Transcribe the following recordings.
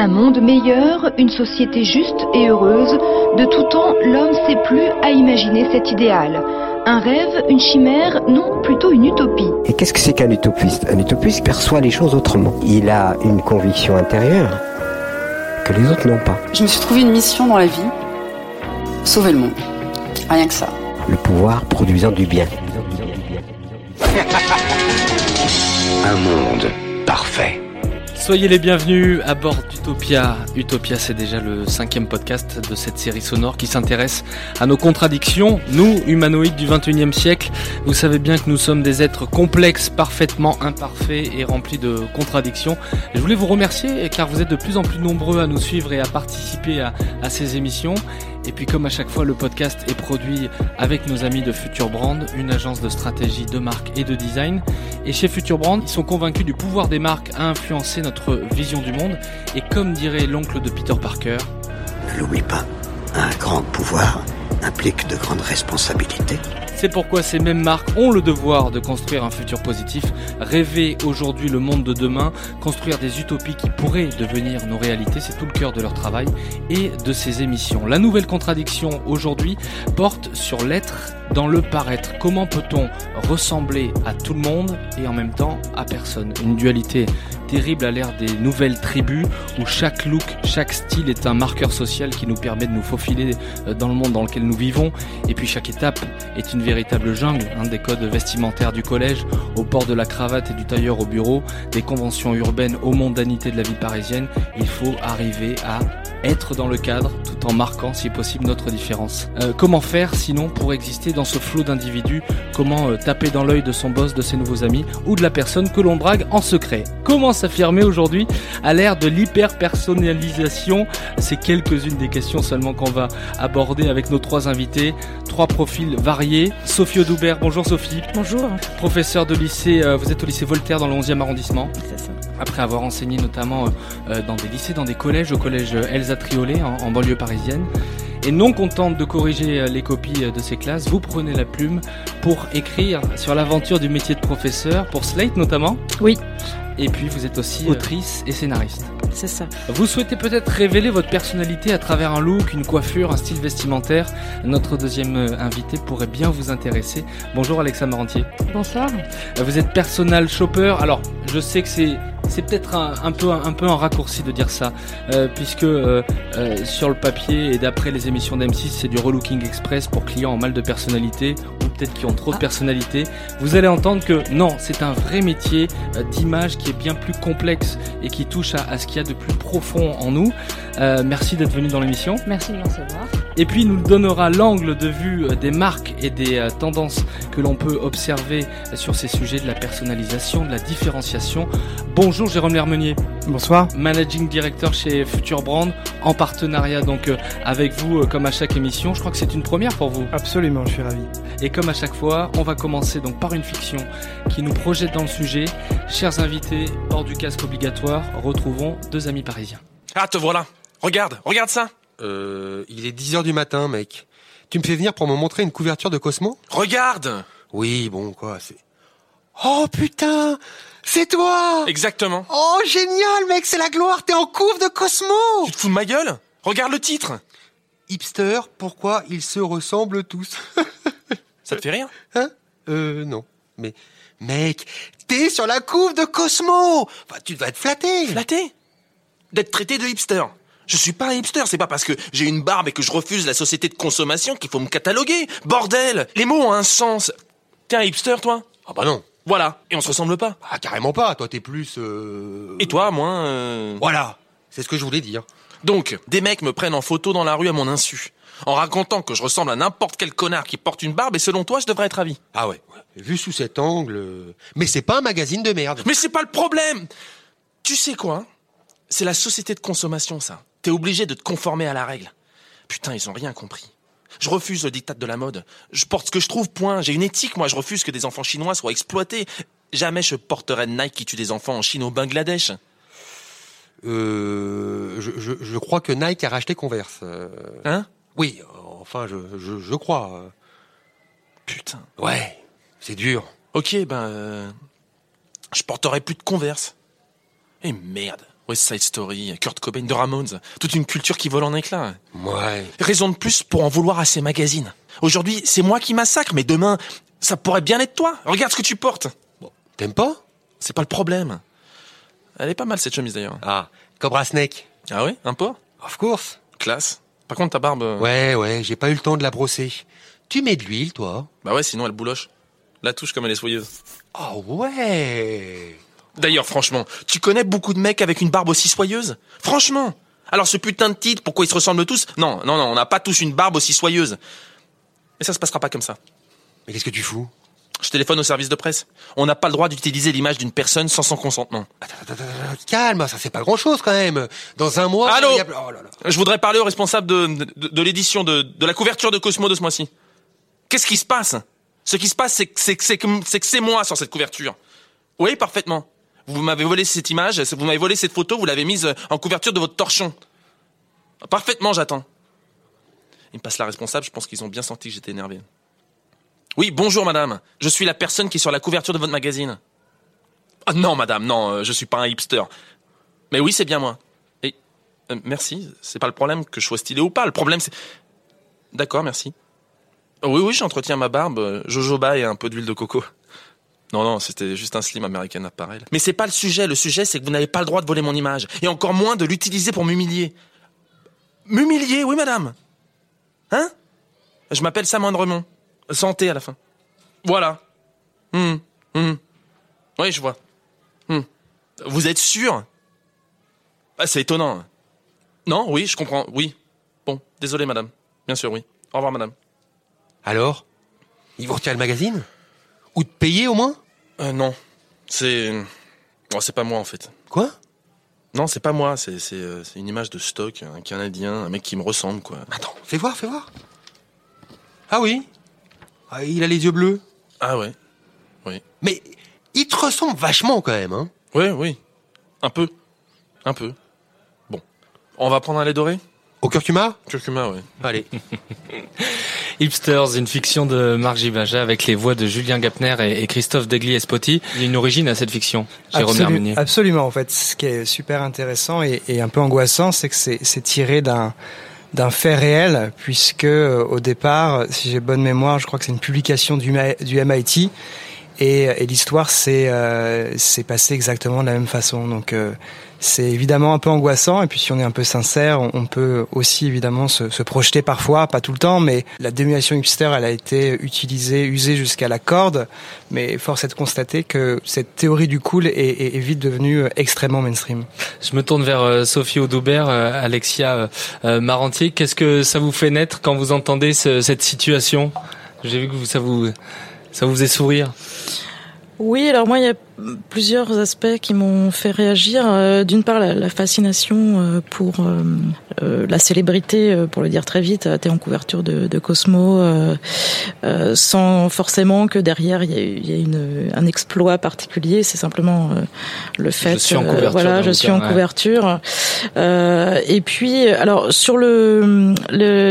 Un monde meilleur, une société juste et heureuse, de tout temps l'homme sait plus à imaginer cet idéal. Un rêve, une chimère, non, plutôt une utopie. Et qu'est-ce que c'est qu'un utopiste? Un utopiste perçoit les choses autrement. Il a une conviction intérieure que les autres n'ont pas. Je me suis trouvé une mission dans la vie. Sauver le monde. Rien que ça. Le pouvoir produisant du bien. Un monde parfait. Soyez les bienvenus à bord d'Utopia. Utopia, c'est déjà le cinquième podcast de cette série sonore qui s'intéresse à nos contradictions. Nous, humanoïdes du 21e siècle, vous savez bien que nous sommes des êtres complexes, parfaitement imparfaits et remplis de contradictions. Je voulais vous remercier car vous êtes de plus en plus nombreux à nous suivre et à participer à, à ces émissions. Et puis comme à chaque fois, le podcast est produit avec nos amis de Future Brand, une agence de stratégie de marque et de design. Et chez Future Brand, ils sont convaincus du pouvoir des marques à influencer notre vision du monde. Et comme dirait l'oncle de Peter Parker, Ne l'oublie pas, un grand pouvoir implique de grandes responsabilités. C'est pourquoi ces mêmes marques ont le devoir de construire un futur positif, rêver aujourd'hui le monde de demain, construire des utopies qui pourraient devenir nos réalités, c'est tout le cœur de leur travail et de ces émissions. La nouvelle contradiction aujourd'hui porte sur l'être dans le paraître. Comment peut-on ressembler à tout le monde et en même temps à personne? Une dualité terrible à l'ère des nouvelles tribus où chaque look, chaque style est un marqueur social qui nous permet de nous faufiler euh, dans le monde dans lequel nous vivons. Et puis chaque étape est une véritable jungle, des codes vestimentaires du collège au port de la cravate et du tailleur au bureau, des conventions urbaines aux mondanités de la vie parisienne. Il faut arriver à être dans le cadre tout en marquant si possible notre différence. Euh, comment faire sinon pour exister dans ce flot d'individus? Comment euh, taper dans l'œil de son boss, de ses nouveaux amis ou de la personne que l'on drague en secret? Comment s'affirmer aujourd'hui à l'ère de l'hyper-personnalisation? C'est quelques-unes des questions seulement qu'on va aborder avec nos trois invités. Trois profils variés. Sophie Audoubert, bonjour Sophie. Bonjour. Professeur de lycée, euh, vous êtes au lycée Voltaire dans le 11e arrondissement C'est ça. Après avoir enseigné notamment euh, euh, dans des lycées, dans des collèges, au collège euh, Elsa Triolet en, en banlieue parisienne. Et non contente de corriger les copies de ces classes, vous prenez la plume pour écrire sur l'aventure du métier de professeur, pour Slate notamment. Oui. Et puis vous êtes aussi autrice et scénariste. C'est ça. Vous souhaitez peut-être révéler votre personnalité à travers un look, une coiffure, un style vestimentaire. Notre deuxième euh, invité pourrait bien vous intéresser. Bonjour Alexa Marentier. Bonsoir. Vous êtes personal shopper. Alors, je sais que c'est c'est peut-être un, un peu un, peu un raccourci de dire ça, euh, puisque euh, euh, sur le papier et d'après les émissions d'M6, c'est du relooking express pour clients en mal de personnalité peut-être qui ont trop de personnalité. Vous allez entendre que non, c'est un vrai métier euh, d'image qui est bien plus complexe et qui touche à, à ce qu'il y a de plus profond en nous. Euh, merci d'être venu dans l'émission. Merci de m'en savoir. Et puis il nous donnera l'angle de vue euh, des marques et des euh, tendances que l'on peut observer sur ces sujets de la personnalisation, de la différenciation. Bonjour Jérôme Lermenier, Bonsoir. managing director chez Future Brand, en partenariat donc euh, avec vous comme à chaque émission. Je crois que c'est une première pour vous. Absolument, je suis ravi. Et comme à chaque fois, on va commencer donc par une fiction qui nous projette dans le sujet. Chers invités, hors du casque obligatoire, retrouvons deux amis parisiens. Ah, te voilà. Regarde, regarde ça. Euh, il est 10 heures du matin, mec. Tu me fais venir pour me montrer une couverture de Cosmo? Regarde. Oui, bon, quoi, c'est... Oh, putain C'est toi Exactement. Oh, génial, mec, c'est la gloire, t'es en couve de Cosmo Tu te fous de ma gueule? Regarde le titre. Hipster, pourquoi ils se ressemblent tous Ça te fait rire? Hein? Euh, non. Mais, mec, t'es sur la couve de Cosmo Enfin, tu dois être flatté Flatté? D'être traité de hipster. Je suis pas un hipster, c'est pas parce que j'ai une barbe et que je refuse la société de consommation qu'il faut me cataloguer. Bordel Les mots ont un sens. T'es un hipster, toi? Ah bah non. Voilà. Et on se ressemble pas. Ah, carrément pas, toi t'es plus... euh, Et toi, moi euh, Voilà, c'est ce que je voulais dire. Donc, des mecs me prennent en photo dans la rue à mon insu. En racontant que je ressemble à n'importe quel connard qui porte une barbe et selon toi, je devrais être ravi. Ah ouais, vu sous cet angle... euh, Mais c'est pas un magazine de merde. Mais c'est pas le problème Tu sais quoi? C'est la société de consommation, ça. T'es obligé de te conformer à la règle. Putain, ils ont rien compris. Je refuse le diktat de la mode. Je porte ce que je trouve, point. J'ai une éthique, moi. Je refuse que des enfants chinois soient exploités. Jamais je porterai de Nike qui tue des enfants en Chine ou au Bangladesh. Euh, je, je, je crois que Nike a racheté Converse. Euh, Hein? Oui, enfin, je, je, je crois. Putain. Ouais, c'est dur. Ok, ben... euh, je porterai plus de Converse. Et merde. West Side Story, Kurt Cobain, The Ramones. Toute une culture qui vole en éclats. Ouais. Raison de plus pour en vouloir à ces magazines. Aujourd'hui, c'est moi qui massacre, mais demain, ça pourrait bien être toi. Regarde ce que tu portes. T'aimes pas? C'est pas le problème. Elle est pas mal cette chemise d'ailleurs. Ah, Cobra Snake. Ah oui Un peu? Of course. Classe. Par contre, ta barbe... euh, Ouais, ouais, j'ai pas eu le temps de la brosser. Tu mets de l'huile, toi Bah ouais, sinon elle bouloche. La touche comme elle est soyeuse. Oh ouais D'ailleurs, franchement, tu connais beaucoup de mecs avec une barbe aussi soyeuse? Franchement Alors ce putain de titre, pourquoi ils se ressemblent tous? Non, non, non, on n'a pas tous une barbe aussi soyeuse. Mais ça se passera pas comme ça. Mais qu'est-ce que tu fous? Je téléphone au service de presse. On n'a pas le droit d'utiliser l'image d'une personne sans son consentement. Attends, attends, attends, Calme, ça c'est pas grand-chose quand même. Dans un mois... Allô? a- Oh là là. Je voudrais parler au responsable de, de, de l'édition, de, de la couverture de Cosmo de ce mois-ci. Qu'est-ce qui se passe? Ce qui se passe, c'est que c'est moi sur cette couverture. Oui, parfaitement. Vous m'avez volé cette image, vous m'avez volé cette photo, vous l'avez mise en couverture de votre torchon. Parfaitement, j'attends. Il me passe la responsable, je pense qu'ils ont bien senti que j'étais énervé. Oui, bonjour madame. Je suis la personne qui est sur la couverture de votre magazine. Ah non madame, non, euh, je suis pas un hipster. Mais oui, c'est bien moi. Et euh, merci, c'est pas le problème que je sois stylé ou pas. Le problème c'est D'accord, merci. Oh, oui oui, j'entretiens ma barbe, euh, jojoba et un peu d'huile de coco. Non non, c'était juste un slim American Apparel. Mais c'est pas le sujet, le sujet c'est que vous n'avez pas le droit de voler mon image et encore moins de l'utiliser pour m'humilier. M'humilier, oui madame. Hein? Je m'appelle Sam Remont. Santé à la fin. Voilà. Hum, hum. Oui, je vois. Hum. Vous êtes sûr? Ah, C'est étonnant. Non, oui, je comprends. Oui. Bon, désolé, madame. Bien sûr, oui. Au revoir, madame. Alors? Ils vous retirent le magazine? Ou te payer au moins Euh, non. C'est. Oh, c'est pas moi, en fait. Quoi? Non, c'est pas moi. C'est c'est, euh, c'est une image de stock, un Canadien, un mec qui me ressemble, quoi. Attends, fais voir, fais voir. Ah oui ah, Il a les yeux bleus. Ah ouais. Oui. Mais il te ressemble vachement quand même, hein Oui, oui. Un peu. Un peu. Bon. On va prendre un lait doré? Au curcuma? Curcuma, ouais. Allez. Hipsters, une fiction de Marc Gibaja avec les voix de Julien Gapner et, et Christophe Degli-Espoti. Il y a une origine à cette fiction, Jérôme. Absolument, en fait. Ce qui est super intéressant et, et un peu angoissant, c'est que c'est tiré d'un d'un fait réel, puisque euh, au départ, si j'ai bonne mémoire, je crois que c'est une publication du, du MIT, et, et l'histoire s'est euh, passée exactement de la même façon. Donc euh, c'est évidemment un peu angoissant, et puis si on est un peu sincère, on, peut aussi évidemment se, se projeter parfois, pas tout le temps, mais la démulation hipster, elle a été utilisée, usée jusqu'à la corde, mais force est de constater que cette théorie du cool est, est- vite devenue euh, extrêmement mainstream. Je me tourne vers euh, Sophie Audoubert, euh, Alexia euh, euh, Marantier. Qu'est-ce que ça vous fait naître quand vous entendez ce- cette situation? J'ai vu que ça vous ça vous faisait sourire? Oui, alors moi, il y a plusieurs aspects qui m'ont fait réagir. Euh, D'une part, la, la fascination euh, pour euh, la célébrité, pour le dire très vite, t'es en couverture de, de Cosmo, euh, euh, sans forcément que derrière il y ait, il y ait une, un exploit particulier. C'est simplement le fait, suis en couverture voilà, je suis en ouais. couverture. Et puis, alors sur le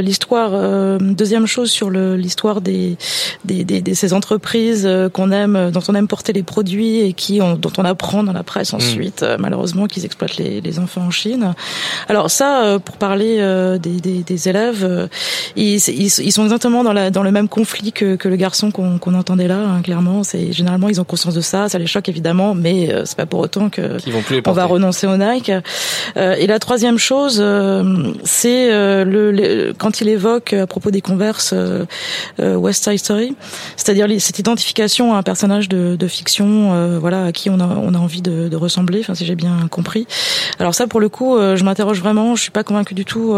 l'histoire, deuxième chose sur l'histoire des des, des, de ces entreprises qu'on aime, dont on aime porter les produits et qui on- dont on apprend dans la presse ensuite, euh, malheureusement, qu'ils exploitent les, les enfants en Chine. Alors ça, euh, pour parler euh, des, des, des élèves, euh, ils, ils, ils sont exactement dans, la, dans le même conflit que, que le garçon qu'on qu'on entendait là, hein, clairement. C'est généralement ils ont conscience de ça, ça les choque évidemment, mais euh, c'est pas pour autant que Qui vont plus on va renoncer au Nike. Euh, et la troisième chose, euh, c'est euh, le, le- quand il évoque à propos des Converse euh, euh, West Side Story, c'est-à-dire cette identification à un personnage de, de fiction, euh, voilà à qui on a on a envie de, de ressembler. Enfin, si j'ai bien compris. Alors ça, pour le coup, je m'interroge vraiment. Je suis pas convaincue du tout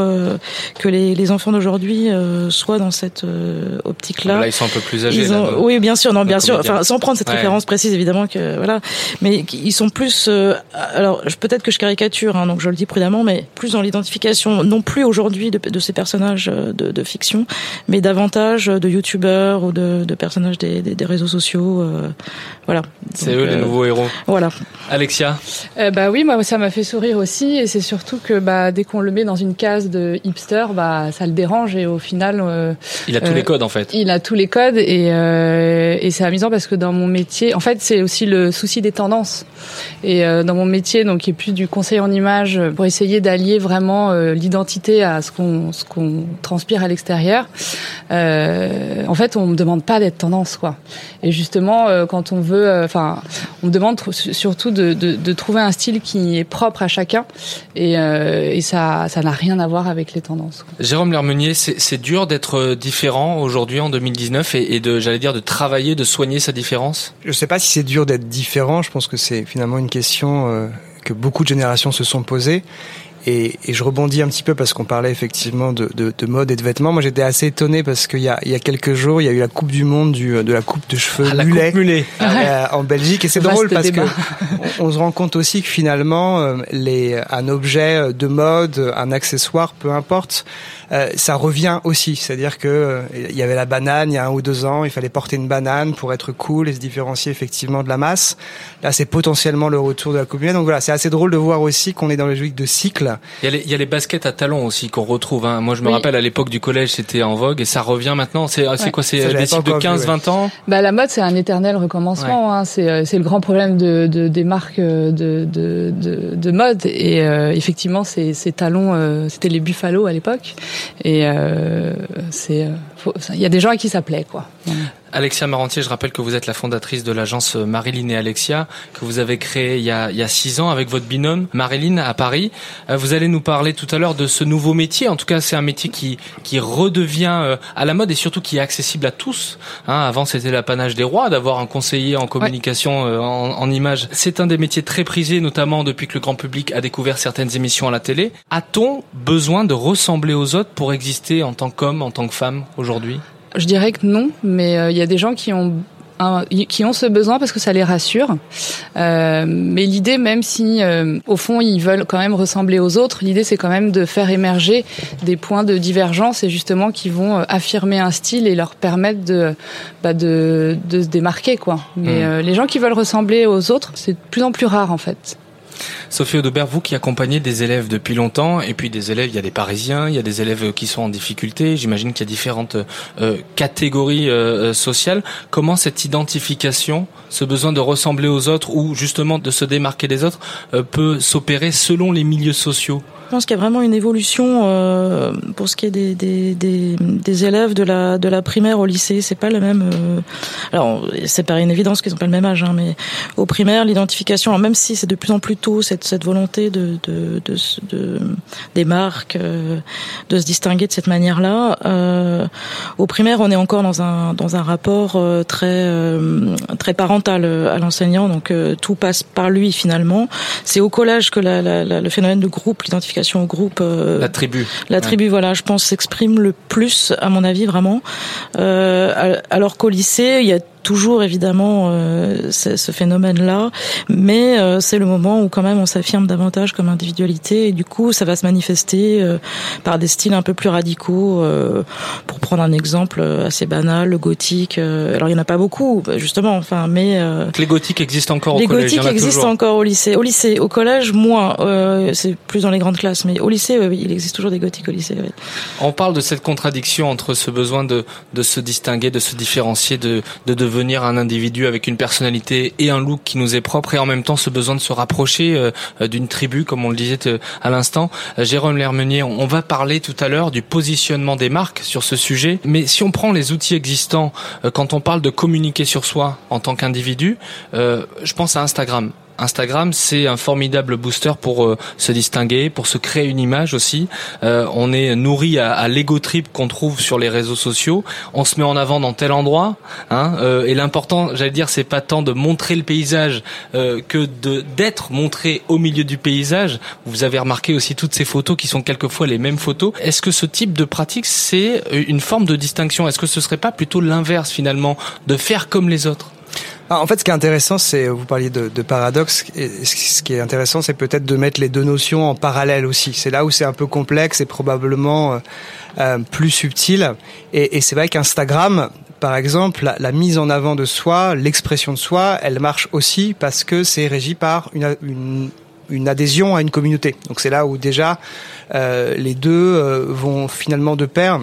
que les, les enfants d'aujourd'hui soient dans cette optique-là. Là, ils sont un peu plus âgés. oui, bien sûr, non, bien sûr. Enfin, sans prendre cette référence précise, évidemment que voilà, mais ils sont plus. alors, peut-être que je caricature, hein, donc je le dis prudemment, mais plus dans l'identification, non plus aujourd'hui de, de, ces personnages de, de fiction, mais davantage de youtubeurs ou de, de personnages des, des, des, réseaux sociaux. Euh, voilà. C'est eux les euh, nouveaux héros. Voilà. Alexia euh, Bah oui, moi ça m'a fait sourire aussi, et c'est surtout que bah, dès qu'on le met dans une case de hipster, bah ça le dérange et au final. Euh, il a tous les codes en fait. Il a tous les codes et, et c'est amusant parce que dans mon métier, en fait c'est aussi le souci des tendances. Et dans mon métier, donc qui est plus du conseil en image, pour essayer d'allier vraiment l'identité à ce qu'on ce qu'on transpire à l'extérieur. Euh, en fait, on me demande pas d'être tendance, quoi. Et justement, euh, quand on veut, euh, enfin, on me demande surtout de, de, de, trouver un style qui est propre à chacun, et, et ça, ça n'a rien à voir avec les tendances. Quoi. Jérôme Lermenier, c'est dur d'être différent aujourd'hui en 2019 et, et de, j'allais dire, de travailler, de soigner sa différence? Je sais pas si c'est dur d'être différent. Je pense que c'est finalement une question que beaucoup de générations se sont posées. Et, et, je rebondis un petit peu parce qu'on parlait effectivement de, de, de, mode et de vêtements. Moi, j'étais assez étonné parce qu'il y a, il y a quelques jours, il y a eu la coupe du monde du, de la coupe de cheveux ah, mulet, mulet. Euh, en Belgique. Et c'est drôle parce que on, on, se rend compte aussi que finalement, euh, les, un objet de mode, un accessoire, peu importe, euh, ça revient aussi. C'est-à-dire que euh, il y avait la banane il y a un ou deux ans, il fallait porter une banane pour être cool et se différencier effectivement de la masse. Là, c'est potentiellement le retour de la coupe Donc voilà, c'est assez drôle de voir aussi qu'on est dans les logique de cycle. Il y a les, il y a les baskets à talons aussi qu'on retrouve. Hein. Moi, je me rappelle à l'époque du collège, c'était en vogue et ça revient maintenant. C'est c'est quoi C'est des cycles de 15-20 ans? Bah la mode, c'est un éternel recommencement. Hein. C'est euh, c'est le grand problème de, de des marques de de, de, de mode et effectivement, ces, ces talons, c'était les Buffalo à l'époque. Et euh, c'est, euh, il y a des gens à qui ça plaît, quoi. Alexia Marentier, je rappelle que vous êtes la fondatrice de l'agence Marilyn et Alexia, que vous avez créée il y a, il y a six ans avec votre binôme Marilyn à Paris. Euh, vous allez nous parler tout à l'heure de ce nouveau métier. En tout cas, c'est un métier qui, qui redevient à la mode et surtout qui est accessible à tous. Hein, avant, c'était l'apanage des rois d'avoir un conseiller en communication en, en images. C'est un des métiers très prisés, notamment depuis que le grand public a découvert certaines émissions à la télé. A-t-on besoin de ressembler aux autres pour exister en tant qu'homme, en tant que femme aujourd'hui? Je dirais que non, mais euh, il y a des gens qui ont qui ont ce besoin parce que ça les rassure. Euh, mais l'idée, même si euh, au fond ils veulent quand même ressembler aux autres, l'idée c'est quand même de faire émerger des points de divergence et justement qui vont affirmer un style et leur permettre de bah, de, de se démarquer quoi. Mais mmh. les gens qui veulent ressembler aux autres, c'est de plus en plus rare en fait. Sophie Audebert, vous qui accompagnez des élèves depuis longtemps, et puis des élèves, il y a des Parisiens, il y a des élèves qui sont en difficulté, j'imagine qu'il y a différentes euh, catégories euh, sociales. Comment cette identification, ce besoin de ressembler aux autres ou justement de se démarquer des autres euh, peut s'opérer selon les milieux sociaux? Je pense qu'il y a vraiment une évolution euh, pour ce qui est des, des, des, élèves de la, de la primaire au lycée. C'est pas le même. Euh, alors, c'est pas une évidence qu'ils ont pas le même âge, hein, mais au primaire, l'identification, même si c'est de plus en plus tôt cette, cette volonté de, de, de, de des marques, euh, de se distinguer de cette manière-là. Euh, au primaire, on est encore dans un dans un rapport euh, très très parental à l'enseignant, donc tout passe par lui finalement. C'est au collège que la, la, le phénomène de groupe, l'identification au groupe. Euh, la tribu. La tribu, voilà, je pense, s'exprime le plus, à mon avis, vraiment. Euh, alors qu'au lycée, il y a toujours évidemment euh, ce phénomène-là, mais euh, c'est le moment où quand même on s'affirme davantage comme individualité et du coup ça va se manifester euh, par des styles un peu plus radicaux. Pour prendre un exemple assez banal, le gothique. alors il y en a pas beaucoup justement, enfin, mais les gothiques existent encore au collège. Les gothiques existent encore au lycée. Au lycée, au collège moins. c'est plus dans les grandes classes, mais au lycée, oui, il existe toujours des gothiques au lycée. Oui. On parle de cette contradiction entre ce besoin de de se distinguer, de se différencier, de de devenir un individu avec une personnalité et un look qui nous est propre et en même temps ce besoin de se rapprocher euh, d'une tribu comme on le disait euh, à l'instant. Euh, Jérôme Lermenier, on va parler tout à l'heure du positionnement des marques sur ce sujet, mais si on prend les outils existants quand on parle de communiquer sur soi en tant qu'individu, je pense à Instagram. Instagram, c'est un formidable booster pour euh, se distinguer, pour se créer une image aussi. Euh, on est nourri à, à l'ego trip qu'on trouve sur les réseaux sociaux. On se met en avant dans tel endroit. Hein, euh, et l'important, j'allais dire, c'est pas tant de montrer le paysage euh, que de d'être montré au milieu du paysage. Vous avez remarqué aussi toutes ces photos qui sont quelquefois les mêmes photos. Est-ce que ce type de pratique, c'est une forme de distinction? Est-ce que ce serait pas plutôt l'inverse finalement, de faire comme les autres? Ah, en fait, ce qui est intéressant, c'est vous parliez de, de paradoxe. Ce qui est intéressant, c'est peut-être de mettre les deux notions en parallèle aussi. C'est là où c'est un peu complexe et probablement euh, euh plus subtil. Et, et c'est vrai qu'Instagram, par exemple, la, la, mise en avant de soi, l'expression de soi, elle marche aussi parce que c'est régi par une, une, une, adhésion à une communauté. Donc c'est là où déjà euh, les deux euh, vont finalement de pair.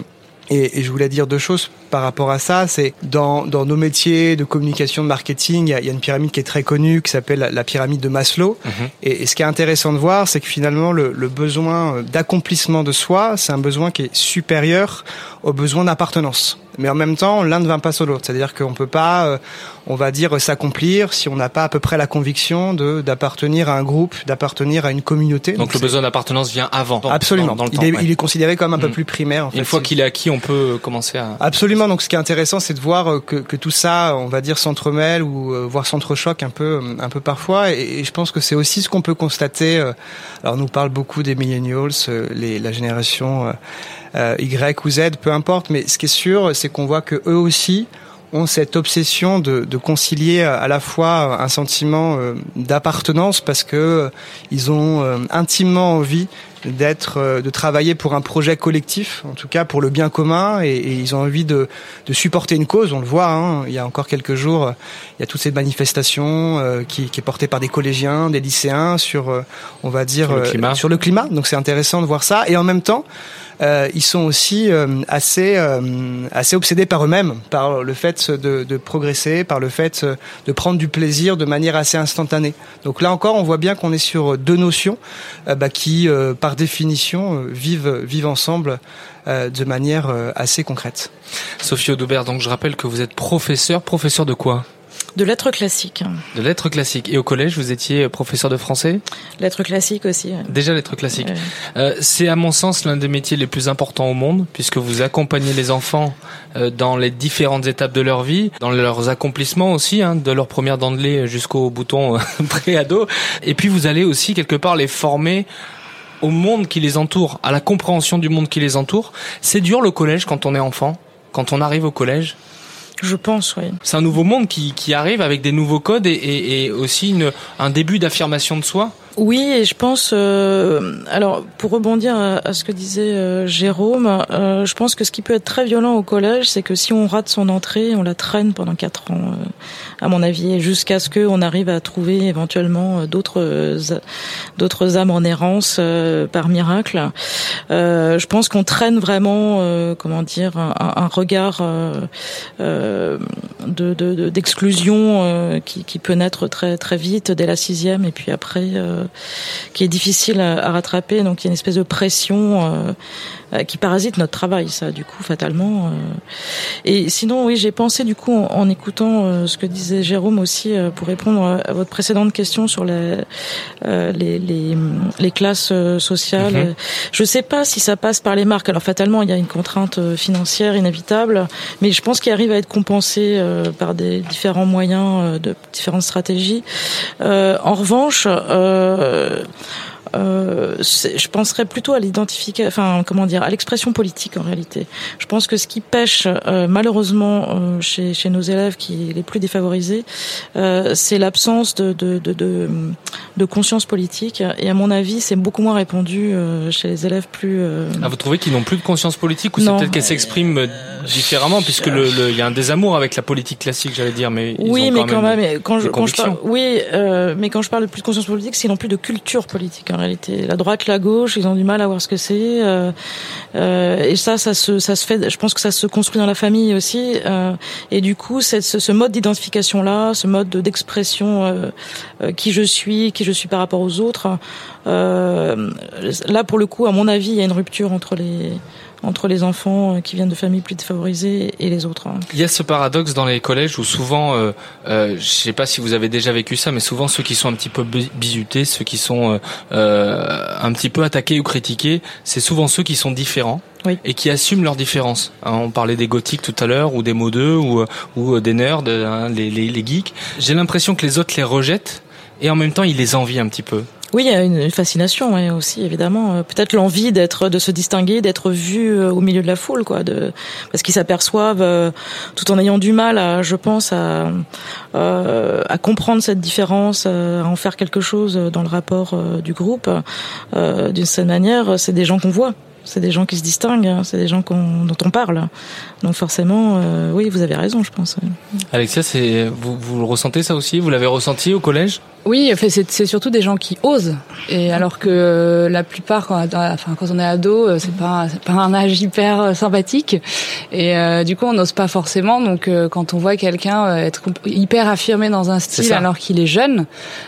Et, et, je voulais dire deux choses par rapport à ça. C'est dans, dans nos métiers de communication, de marketing, il y, y a une pyramide qui est très connue, qui s'appelle la, la, pyramide de Maslow. -hmm. et, et, ce qui est intéressant de voir, c'est que finalement, le, le besoin d'accomplissement de soi, c'est un besoin qui est supérieur au besoin d'appartenance. Mais en même temps, l'un ne va pas sans l'autre. C'est-à-dire qu'on peut pas, euh, on va dire, s'accomplir si on n'a pas à peu près la conviction de d'appartenir à un groupe, d'appartenir à une communauté. Donc, Donc le besoin d'appartenance vient avant. Absolument. Dans, dans il, temps, est, ouais. il, est, considéré comme un peu mmh. plus primaire. En fait. Une fois qu'il est acquis, on peut commencer à. Absolument. Donc ce qui est intéressant, c'est de voir que, que, tout ça, on va dire, s'entremêle ou euh, voire s'entrechoque un peu, un peu parfois. Et, je pense que c'est aussi ce qu'on peut constater. Euh, alors, on nous parle beaucoup des millennials, euh, les, la génération euh, Y ou Z, peu importe. Mais ce qui est sûr, c'est qu'on voit que eux aussi ont cette obsession de, de, concilier à la fois un sentiment euh, d'appartenance parce que euh, ils ont euh, intimement envie d'être de travailler pour un projet collectif en tout cas pour le bien commun et, et ils ont envie de, de, supporter une cause on le voit hein, il y a encore quelques jours il y a toutes ces manifestations euh, qui, qui, est portée par des collégiens des lycéens sur euh, on va dire sur le climat, sur le climat. donc c'est intéressant de voir ça. Et en même temps euh, ils sont aussi euh, assez euh, assez obsédés par eux-mêmes, par le fait de, de, progresser, par le fait de prendre du plaisir de manière assez instantanée. Donc là encore, on voit bien qu'on est sur deux notions bah, qui, par définition, vivent vivent ensemble de manière assez concrète. Sophie Audobert, donc je rappelle que vous êtes professeur, professeur de quoi? De lettres classiques. De lettres classiques. Et au collège, vous étiez professeur de français? Lettres classiques aussi. Ouais. Déjà lettres classiques. Ouais. Euh, c'est à mon sens l'un des métiers les plus importants au monde, puisque vous accompagnez les enfants euh, dans les différentes étapes de leur vie, dans leurs accomplissements aussi, hein, de leur première dent de lait jusqu'au bouton pré-ado. Et puis vous allez aussi quelque part les former au monde qui les entoure, à la compréhension du monde qui les entoure. C'est dur le collège quand on est enfant, quand on arrive au collège je pense, oui. C'est un nouveau monde qui, qui, arrive avec des nouveaux codes et, et, et aussi une, un début d'affirmation de soi. Oui, et je pense. Euh, alors, pour rebondir à, ce que disait euh, Jérôme, euh, je pense que ce qui peut être très violent au collège, c'est que si on rate son entrée, on la traîne pendant quatre ans, euh, à mon avis, jusqu'à ce qu'on arrive à trouver éventuellement d'autres d'autres âmes en errance euh, par miracle. Euh, je pense qu'on traîne vraiment, comment dire, un, un regard d'exclusion de, de, qui, qui, peut naître très très vite dès la sixième, et puis après qui est difficile à, rattraper. Donc il y a une espèce de pression euh, qui parasite notre travail, ça, du coup, fatalement. Euh. Et sinon, oui, j'ai pensé, du coup, en, en écoutant euh, ce que disait Jérôme aussi, pour répondre à votre précédente question sur les, les, les, les classes sociales. Mm -hmm. Je sais pas si ça passe par les marques. Alors, fatalement, il y a une contrainte financière inévitable, mais je pense qu'il arrive à être compensé par des différents moyens, de différentes stratégies. en revanche, euh, euh, je penserais plutôt à l'identification, enfin comment dire, à l'expression politique en réalité. Je pense que ce qui pêche euh, malheureusement euh, chez, chez nos élèves qui les plus défavorisés, c'est l'absence de de, de, de, de, conscience politique. Et à mon avis, c'est beaucoup moins répandu chez les élèves plus. Ah, vous trouvez qu'ils n'ont plus de conscience politique ou c'est peut-être qu'elle s'exprime différemment puisque le, le, il y a un désamour avec la politique classique, j'allais dire, mais ils oui, ont mais quand quand même, même, quand je, quand je parle, oui, mais quand je parle de plus de conscience politique, c'est non plus de culture politique en réalité. La droite, la gauche, ils ont du mal à voir ce que c'est. Euh, euh, et ça, ça se, ça se fait. Je pense que ça se construit dans la famille aussi. Euh, et du coup, cette, ce, ce mode d'identification là, ce mode d'expression, euh, qui je suis, qui je suis par rapport aux autres. là, pour le coup, à mon avis, il y a une rupture entre les entre les enfants qui viennent de familles plus défavorisées et les autres. Il y a ce paradoxe dans les collèges où souvent, euh, euh, je sais pas si vous avez déjà vécu ça, mais souvent ceux qui sont un petit peu bizutés, ceux qui sont euh, un petit peu attaqués ou critiqués, c'est souvent ceux qui sont différents. et qui assument leurs différences. Hein, on parlait des gothiques tout à l'heure, ou des modeux, ou, ou des nerds, hein, les, les, les geeks. J'ai l'impression que les autres les rejettent, et en même temps ils les envient un petit peu. Oui, il y a une fascination aussi, évidemment. Euh, peut-être l'envie d'être, de se distinguer, d'être vu euh, au milieu de la foule, quoi. Parce qu'ils s'aperçoivent, euh, tout en ayant du mal, je pense, à, comprendre cette différence, à en faire quelque chose dans le rapport du groupe. D'une certaine manière, c'est des gens qu'on voit c'est des gens qui se distinguent, hein. c'est des gens dont on parle. Donc forcément, oui, vous avez raison, je pense. Alexia, vous le ressentez ça aussi? Vous l'avez ressenti au collège? Oui, c'est surtout des gens qui osent. Et alors que euh, la plupart, quand, enfin, quand on est ado, euh, c'est pas, pas un âge hyper euh, sympathique. Et du coup, on n'ose pas forcément. Donc, quand on voit quelqu'un être hyper affirmé dans un style alors qu'il est jeune,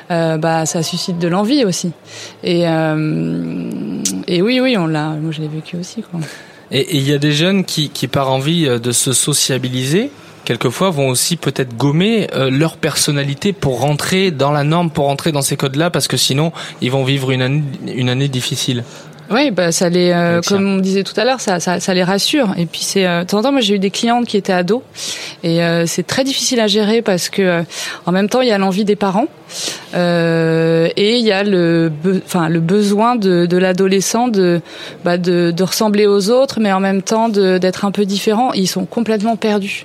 bah, ça suscite de l'envie aussi. Et, et oui, oui, on l'a. Moi, je l'ai vécu aussi. Quoi. Et il y a des jeunes qui, qui par envie de se sociabiliser, quelquefois vont aussi peut-être gommer euh, leur personnalité pour rentrer dans la norme, pour rentrer dans ces codes-là, parce que sinon ils vont vivre une année, une année difficile. Oui, bah ça les, euh, comme on disait tout à l'heure, ça, ça, ça, les rassure. Et puis c'est, euh, de temps en temps, moi j'ai eu des clientes qui étaient ados, et euh, c'est très difficile à gérer parce que en même temps il y a l'envie des parents et il y a le, enfin le besoin de, de l'adolescent de, bah, de, de ressembler aux autres, mais en même temps d'être un peu différent. Ils sont complètement perdus.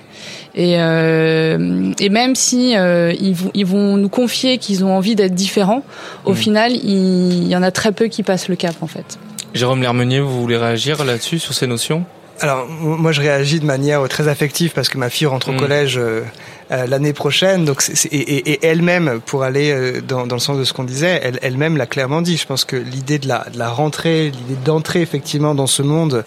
Et, euh, et même si euh, ils, ils, vont nous confier qu'ils ont envie d'être différents, au mmh. final, il, y en a très peu qui passent le cap en fait. Jérôme Lermenier, vous voulez réagir là-dessus, sur ces notions? Alors moi je réagis de manière très affective parce que ma fille rentre au mmh. collège euh, euh, l'année prochaine. Donc, et, elle-même, pour aller euh, dans, dans, le sens de ce qu'on disait, elle, elle-même l'a clairement dit. Je pense que l'idée de la, de la rentrée, l'idée d'entrer effectivement dans ce monde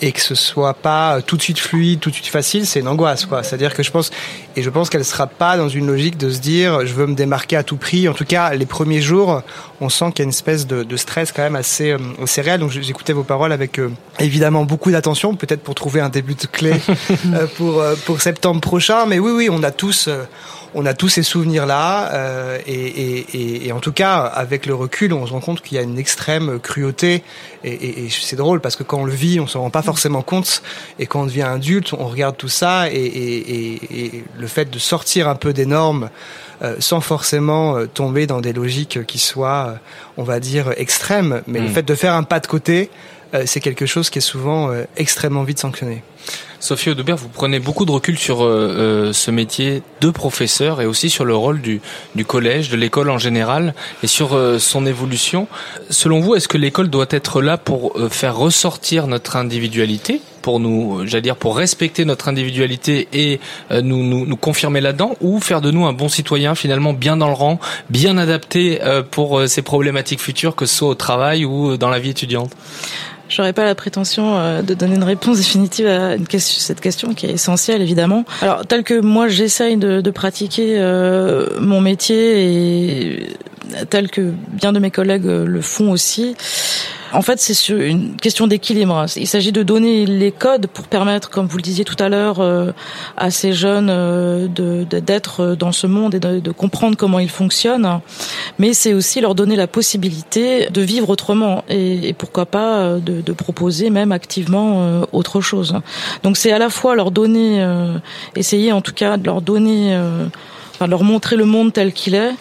et que ce soit pas tout de suite fluide, tout de suite facile, c'est une angoisse, quoi. C'est-à-dire que je pense, et je pense qu'elle sera pas dans une logique de se dire, je veux me démarquer à tout prix. En tout cas, les premiers jours, on sent qu'il y a une espèce de, de stress quand même assez, euh, assez réel. Donc, j'écoutais vos paroles avec évidemment beaucoup d'attention, peut-être pour trouver un début de clé pour pour septembre prochain. Mais oui, oui, on a tous, euh, on a tous ces souvenirs-là, euh, et, en tout cas, avec le recul, on se rend compte qu'il y a une extrême cruauté, et, c'est drôle parce que quand on le vit, on s'en rend pas forcément compte, et quand on devient adulte, on regarde tout ça, et, le fait de sortir un peu des normes, euh, sans forcément tomber dans des logiques qui soient, on va dire, extrêmes, mais le mm. fait de faire un pas de côté, c'est quelque chose qui est souvent extrêmement vite sanctionné. Sophie Audebert, vous prenez beaucoup de recul sur euh, euh, ce métier de professeur et aussi sur le rôle du, du collège, de l'école en général et sur euh, son évolution. Selon vous, est-ce que l'école doit être là pour faire ressortir notre individualité pour nous, j'allais dire, pour respecter notre individualité et nous, nous, nous confirmer là-dedans, ou faire de nous un bon citoyen finalement bien dans le rang, bien adapté pour ces problématiques futures, que ce soit au travail ou dans la vie étudiante? J'aurais pas la prétention euh, de donner une réponse définitive à cette question qui est essentielle évidemment. Alors tel que moi j'essaye de, de, pratiquer euh, mon métier et tel que bien de mes collègues le font aussi, en fait, c'est une question d'équilibre. Il s'agit de donner les codes pour permettre, comme vous le disiez tout à l'heure, euh, à ces jeunes euh, d'être dans ce monde et de, comprendre comment il fonctionne. Mais c'est aussi leur donner la possibilité de vivre autrement et, pourquoi pas euh, de, proposer même activement autre chose. Donc c'est à la fois leur donner, essayer en tout cas de leur donner, enfin, leur montrer le monde tel qu'il est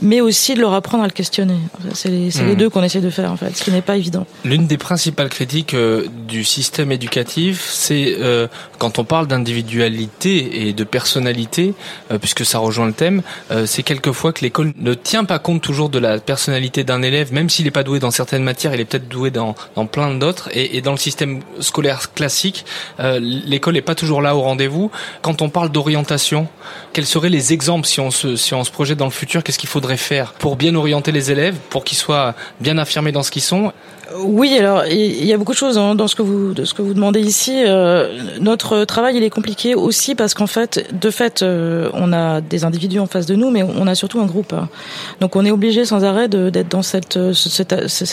mais aussi de leur apprendre à le questionner. C'est les, les, hmm. deux qu'on essaie de faire, en fait, ce qui n'est pas évident. L'une des principales critiques euh, du système éducatif, c'est euh, quand on parle d'individualité et de personnalité, euh, puisque ça rejoint le thème, c'est quelquefois que l'école ne tient pas compte toujours de la personnalité d'un élève, même s'il n'est pas doué dans certaines matières, il est peut-être doué dans, plein d'autres. Et, dans le système scolaire classique, l'école n'est pas toujours là au rendez-vous. Quand on parle d'orientation, quels seraient les exemples si on se, si on se projette dans le futur? Qu'est-ce qu'il faudrait faire pour bien orienter les élèves, pour qu'ils soient bien affirmés dans ce qu'ils sont? Oui, alors il y a beaucoup de choses hein, dans ce que vous de ce que vous demandez ici. Euh, notre travail il est compliqué aussi parce qu'en fait, de fait, euh, on a des individus en face de nous, mais on a surtout un groupe. Donc on est obligé sans arrêt d'être dans cette, ce,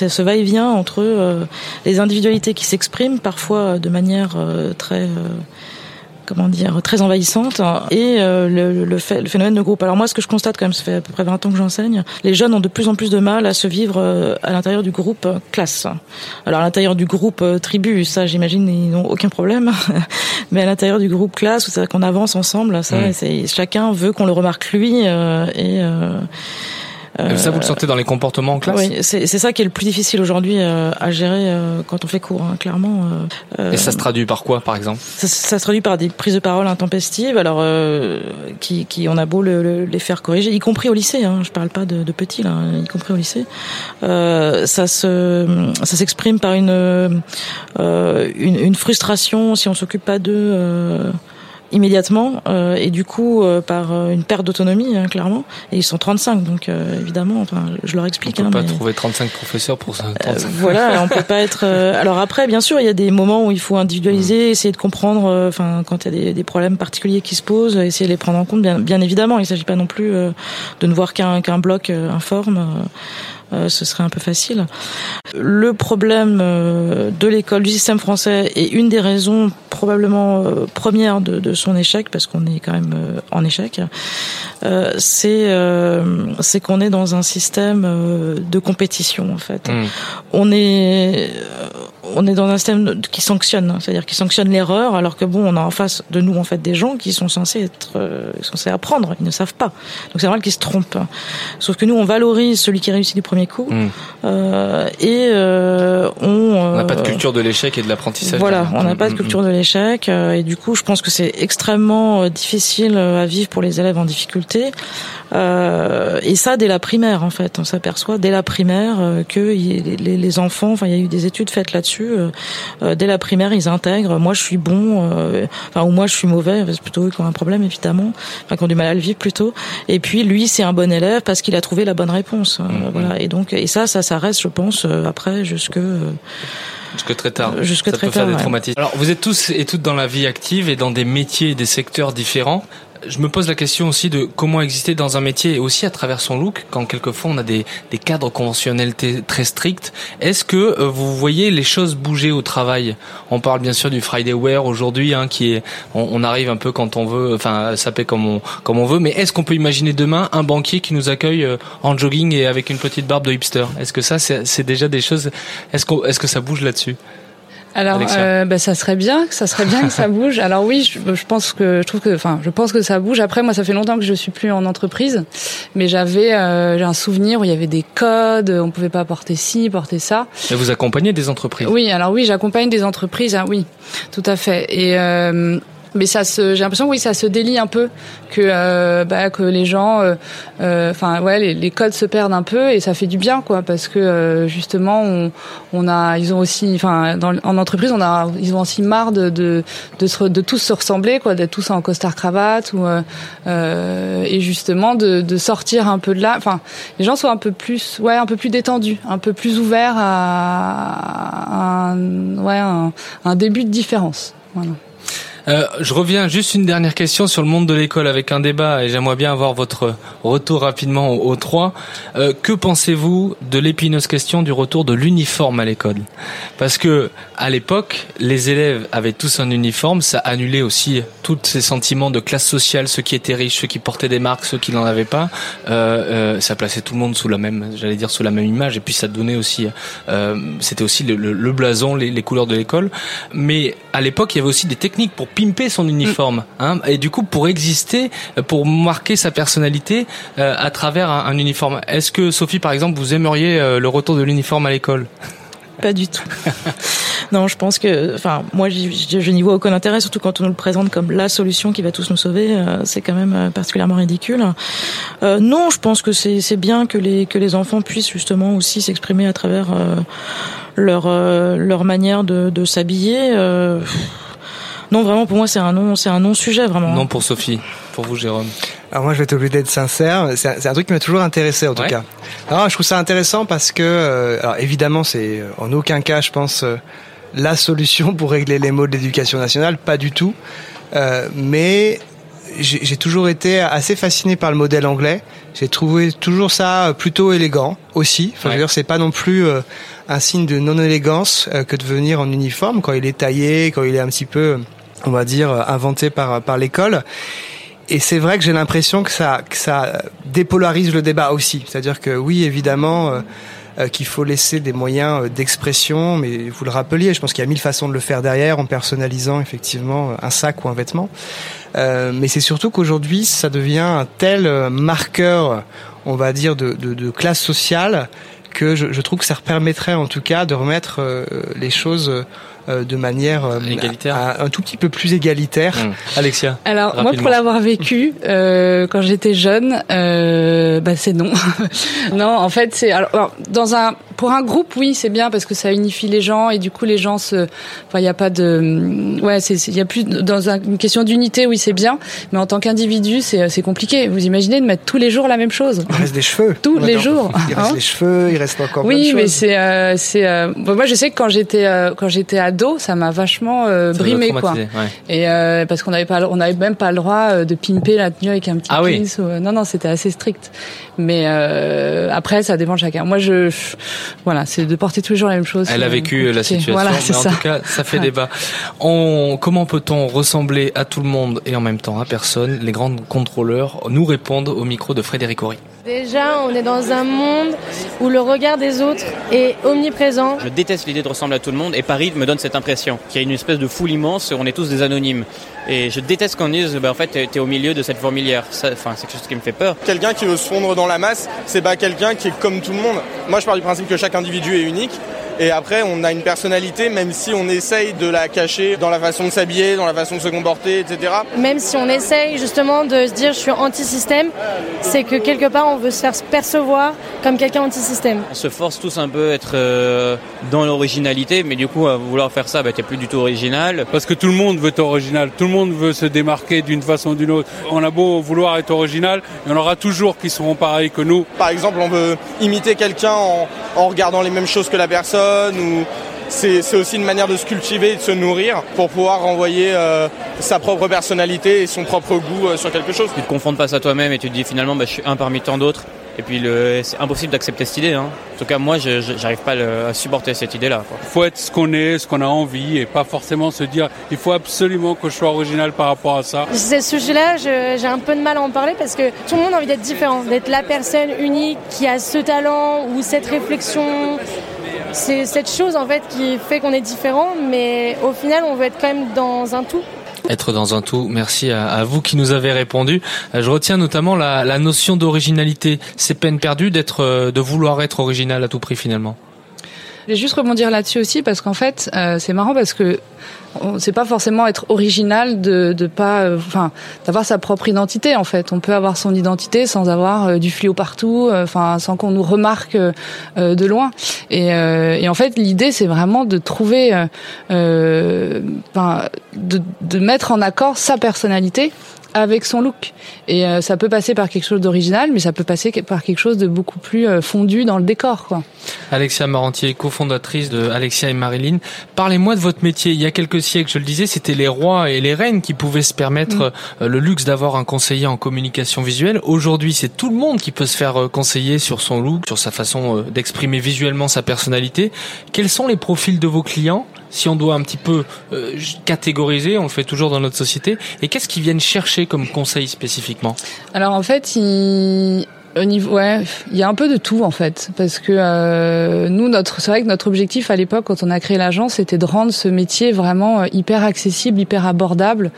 ce va-et-vient entre les individualités qui s'expriment parfois de manière très comment dire, très envahissante et euh, le, le, fait, le, phénomène de groupe. Alors moi, ce que je constate quand même, ça fait à peu près 20 ans que j'enseigne, les jeunes ont de plus en plus de mal à se vivre euh, à l'intérieur du groupe euh, classe. Alors à l'intérieur du groupe tribu, ça j'imagine ils n'ont aucun problème, mais à l'intérieur du groupe classe, c'est qu'on avance ensemble, ça, mmh. chacun veut qu'on le remarque lui et euh, ça, vous le sentez dans les comportements en classe Oui, c'est ça qui est le plus difficile aujourd'hui euh, à gérer euh, quand on fait cours, hein, clairement. Et ça se traduit par quoi, par exemple ça, ça, se traduit par des prises de parole intempestives, alors qui, qui, on a beau le, les faire corriger, y compris au lycée. Hein, je parle pas de, de petits là, y compris au lycée. ça se, ça s'exprime par une, une, une frustration si on s'occupe pas d'eux immédiatement euh, et du coup euh, par euh, une perte d'autonomie hein, clairement. Et ils sont 35 donc évidemment enfin je leur explique on peut hein, pas trouver 35 professeurs pour ça voilà on peut pas être alors après bien sûr il y a des moments où il faut individualiser mmh. essayer de comprendre enfin quand il y a des, des, problèmes particuliers qui se posent essayer de les prendre en compte bien, bien évidemment. Il s'agit pas non plus de ne voir qu'un qu'un bloc informe euh, ce serait un peu facile. Le problème euh, de l'école, du système français, est une des raisons probablement euh, premières de, de, son échec, parce qu'on est quand même en échec, c'est c'est qu'on est dans un système de compétition en fait. Mmh. On est on est dans un système qui sanctionne, c'est-à-dire qui sanctionne l'erreur, alors que bon, on a en face de nous en fait des gens qui sont censés être euh, censés apprendre, ils ne savent pas. Donc c'est normal qu'ils se trompent. Sauf que nous, on valorise celui qui réussit du premier coup, hmm. euh, et euh, on. n'a pas de culture de l'échec et de l'apprentissage. Voilà, on n'a pas de hmm, hmm, culture de l'échec, et du coup, je pense que c'est extrêmement difficile à vivre pour les élèves en difficulté. Euh, et ça dès la primaire en fait, on s'aperçoit dès la primaire euh, que les, les, enfants, enfin il y a eu des études faites là-dessus. Euh, dès la primaire, ils intègrent. Moi, je suis bon, enfin ou moi je suis mauvais. C'est plutôt eux qui ont un problème évidemment, enfin qui ont du mal à le vivre plutôt. Et puis lui, c'est un bon élève parce qu'il a trouvé la bonne réponse. Mm-hmm. Voilà. Et donc et ça, ça, ça reste, je pense, après jusque Jusque très tard. Jusque ça très peut tard. Faire des traumatismes. Alors, vous êtes tous et toutes dans la vie active et dans des métiers et des secteurs différents je me pose la question aussi de comment exister dans un métier et aussi à travers son look, quand quelquefois on a des, des cadres conventionnels très stricts. Est-ce que euh, vous voyez les choses bouger au travail? On parle bien sûr du Friday Wear aujourd'hui, hein, qui est, on, arrive un peu quand on veut, enfin paie comme on, comme on veut. Mais est-ce qu'on peut imaginer demain un banquier qui nous accueille euh, en jogging et avec une petite barbe de hipster? Est-ce que ça, c'est déjà des choses? Est-ce qu'on, est-ce que ça bouge là-dessus? Alors, euh, bah, ça serait bien, ça serait bien que ça bouge. Alors oui, je, je, pense que je trouve que, enfin, je pense que ça bouge. Après, moi, ça fait longtemps que je suis plus en entreprise, mais j'avais, euh, j'ai un souvenir où il y avait des codes, on pouvait pas porter ci, porter ça. Et vous accompagnez des entreprises? Oui, alors oui, j'accompagne des entreprises. Hein, oui, tout à fait. Et euh, mais ça se, j'ai l'impression oui, ça se délie un peu que euh, bah, que les gens, euh, euh, enfin ouais, les, codes se perdent un peu et ça fait du bien quoi, parce que justement on, on a, ils ont aussi, enfin en entreprise on a, ils ont aussi marre de de de, se, de tous se ressembler quoi, d'être tous en costard cravate ou et justement de, de sortir un peu de là, enfin les gens sont un peu plus, ouais, un peu plus détendus, un peu plus ouverts à, un, ouais un, un début de différence. Voilà. Euh, je reviens juste une dernière question sur le monde de l'école avec un débat et j'aimerais bien avoir votre retour rapidement aux, trois. Euh, que pensez-vous de l'épineuse question du retour de l'uniforme à l'école? Parce que à l'époque, les élèves avaient tous un uniforme, ça annulait aussi tous ces sentiments de classe sociale, ceux qui étaient riches, ceux qui portaient des marques, ceux qui n'en avaient pas. Euh, ça plaçait tout le monde sous la même, j'allais dire sous la même image et puis ça donnait aussi, c'était aussi le, le, blason, les, les couleurs de l'école. Mais à l'époque, il y avait aussi des techniques pour pimper son uniforme. Hein, et du coup, pour exister, pour marquer sa personnalité euh, à travers un, uniforme. Est-ce que Sophie, par exemple, vous aimeriez euh, le retour de l'uniforme à l'école? Pas du tout. non, je pense que, enfin, moi, je, n'y vois aucun intérêt, surtout quand on nous le présente comme la solution qui va tous nous sauver. Euh, c'est quand même particulièrement ridicule. non, je pense que c'est bien que les que les enfants puissent justement aussi s'exprimer à travers leur leur manière de, de s'habiller. Non, vraiment, pour moi, c'est un non, c'est un non-sujet, vraiment. Non pour Sophie. Pour vous, Jérôme. Alors moi, je vais être obligé d'être sincère. C'est un, truc qui m'a toujours intéressé, en tout Ouais. cas. Alors, je trouve ça intéressant parce que, euh, alors évidemment, c'est euh, en aucun cas, je pense, euh, la solution pour régler les maux de l'éducation nationale, pas du tout. Euh, mais j'ai toujours été assez fasciné par le modèle anglais. J'ai trouvé toujours ça plutôt élégant aussi. Enfin, je veux dire, c'est pas non plus euh, un signe de non-élégance euh, que de venir en uniforme quand il est taillé, quand il est un petit peu, on va dire, euh, inventé par par l'école. Et c'est vrai que j'ai l'impression que ça, que ça dépolarise le débat aussi. C'est-à-dire que oui, évidemment, euh, euh, qu'il faut laisser des moyens euh, d'expression, mais vous le rappeliez, je pense qu'il y a mille façons de le faire derrière, en personnalisant effectivement un sac ou un vêtement. Euh, mais c'est surtout qu'aujourd'hui, ça devient un tel euh, marqueur, on va dire, de, de, de classe sociale que je, je trouve que ça permettrait en tout cas de remettre euh, les choses euh, de manière euh, Égalitaire. un, un tout petit peu plus égalitaire. Alexia. Alors moi, pour l'avoir vécu euh, quand j'étais jeune, euh, bah c'est non. non, en fait, c'est alors, alors, dans un pour un groupe, oui, c'est bien parce que ça unifie les gens et du coup les gens se, enfin il y a pas de, ouais, c'est il y a plus dans un- une question d'unité, oui, c'est bien, mais en tant qu'individu, c'est c'est compliqué. Vous imaginez de mettre tous les jours la même chose Il reste des cheveux. Tous les jours. Il reste Hein les cheveux, il reste encore plein Oui, de mais c'est euh, c'est euh, bon, moi je sais que quand j'étais euh, quand j'étais ado, ça m'a vachement euh, brimé quoi. ouais. Et euh, parce qu'on n'avait pas on avait même pas le droit euh, de pimper la tenue avec un petit Ah oui. ou- non non, c'était assez strict. Mais euh, après ça dépend de chacun. Moi je voilà, c'est de porter tous les jours la même chose. Elle a vécu la situation, Voilà, mais c'est en ça. tout cas, ça fait Ouais. débat. On, comment peut-on ressembler à tout le monde et en même temps à personne? Les grands contrôleurs nous répondent au micro de Frédéric Horry. Déjà, on est dans un monde où le regard des autres est omniprésent. Je déteste l'idée de ressembler à tout le monde et Paris me donne cette impression qu'il y a une espèce de foule immense et on est tous des anonymes. Et je déteste qu'on dise, bah, en fait, t'es au milieu de cette fourmilière. Enfin, c'est quelque chose qui me fait peur. Quelqu'un qui veut se fondre dans la masse, c'est pas quelqu'un qui est comme tout le monde. Moi, je pars du principe que chaque individu est unique. Et après, on a une personnalité, même si on essaye de la cacher dans la façon de s'habiller, dans la façon de se comporter, etc. Même si on essaye justement de se dire je suis anti-système, c'est que quelque part on veut se faire percevoir comme quelqu'un anti-système. On se force tous un peu à être euh, dans l'originalité, mais du coup, à vouloir faire ça, bah, t'es plus du tout original. Parce que tout le monde veut être original, tout le monde veut se démarquer d'une façon ou d'une autre. On a beau vouloir être original, il y en aura toujours qui seront pareils que nous. Par exemple, on veut imiter quelqu'un en, en regardant les mêmes choses que la personne c'est aussi une manière de se cultiver et de se nourrir pour pouvoir renvoyer euh, sa propre personnalité et son propre goût euh, sur quelque chose. Tu te confrontes face à toi-même et tu te dis finalement, bah, je suis un parmi tant d'autres. Et puis, c'est impossible d'accepter cette idée. Hein. En tout cas, moi, j'arrive pas à le- à supporter cette idée-là. Il faut être ce qu'on est, ce qu'on a envie, et pas forcément se dire il faut absolument que je sois original par rapport à ça. Ce sujet-là, je- j'ai un peu de mal à en parler parce que tout le monde a envie d'être différent, d'être la personne unique qui a ce talent ou cette réflexion. C'est cette chose en fait qui fait qu'on est différent, mais au final, on veut être quand même dans un tout. Être dans un tout. Merci à, vous qui nous avez répondu. Euh, Je retiens notamment la, la notion d'originalité. C'est peine perdue d'être, euh, de vouloir être original à tout prix finalement. Je vais juste rebondir là-dessus aussi parce qu'en fait, euh, c'est marrant parce que c'est pas forcément être original de de pas euh, enfin d'avoir sa propre identité en fait. On peut avoir son identité sans avoir euh, du fluo partout, euh, enfin sans qu'on nous remarque de loin. Et, et en fait, l'idée c'est vraiment de trouver de de mettre en accord sa personnalité avec son look. Et euh, ça peut passer par quelque chose d'original, mais ça peut passer par quelque chose de beaucoup plus euh, fondu dans le décor, quoi. Alexia Marentier, cofondatrice de Alexia et Marilyn. Parlez-moi de votre métier. Il y a quelques siècles, je le disais, c'était les rois et les reines qui pouvaient se permettre euh, le luxe d'avoir un conseiller en communication visuelle. Aujourd'hui, c'est tout le monde qui peut se faire conseiller sur son look, sur sa façon d'exprimer visuellement sa personnalité. Quels sont les profils de vos clients? Si on doit un petit peu euh, catégoriser, on le fait toujours dans notre société, et qu'est-ce qu'ils viennent chercher comme conseil spécifiquement? Alors en fait, il... au niveau, ouais, il y a un peu de tout en fait, parce que euh, nous, notre, c'est vrai que notre objectif à l'époque, quand on a créé l'agence, c'était de rendre ce métier vraiment euh, hyper accessible, hyper abordable,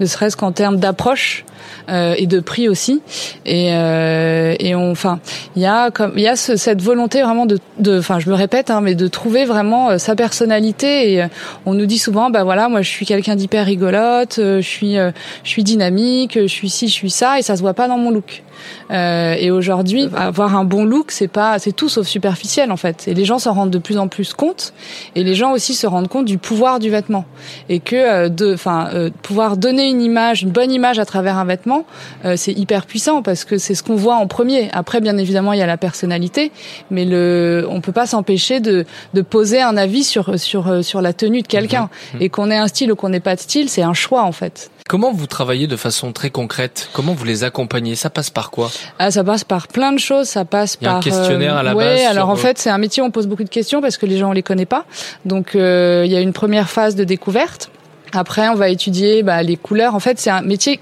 ne serait-ce qu'en termes d'approche. euh, et de prix aussi. Et euh, et on enfin il y a comme il y a ce, cette volonté vraiment de enfin je me répète hein, mais de trouver vraiment euh, sa personnalité. Et euh, on nous dit souvent bah voilà moi je suis quelqu'un d'hyper rigolote je suis je suis dynamique je suis ci je suis ça et ça se voit pas dans mon look Euh, et aujourd'hui, avoir un bon look, c'est pas, c'est tout sauf superficiel en fait. Et les gens s'en rendent de plus en plus compte. Et les gens aussi se rendent compte du pouvoir du vêtement et que euh, de, enfin, euh, pouvoir donner une image, une bonne image à travers un vêtement, euh, c'est hyper puissant parce que c'est ce qu'on voit en premier. Après, bien évidemment, il y a la personnalité, mais le, on peut pas s'empêcher de, de poser un avis sur sur sur la tenue de quelqu'un. Mhm. Et qu'on ait un style ou qu'on n'ait pas de style, c'est un choix en fait. Comment vous travaillez de façon très concrète? Comment vous les accompagnez? Ça passe par quoi? Ah, ça passe par plein de choses. Ça passe Il y a un par questionnaire à la ouais, base alors sur, en euh, fait, c'est un métier où on pose beaucoup de questions parce que les gens on les connaît pas. Donc euh, il y a une première phase de découverte. Après, on va étudier bah, les couleurs. En fait, c'est un métier,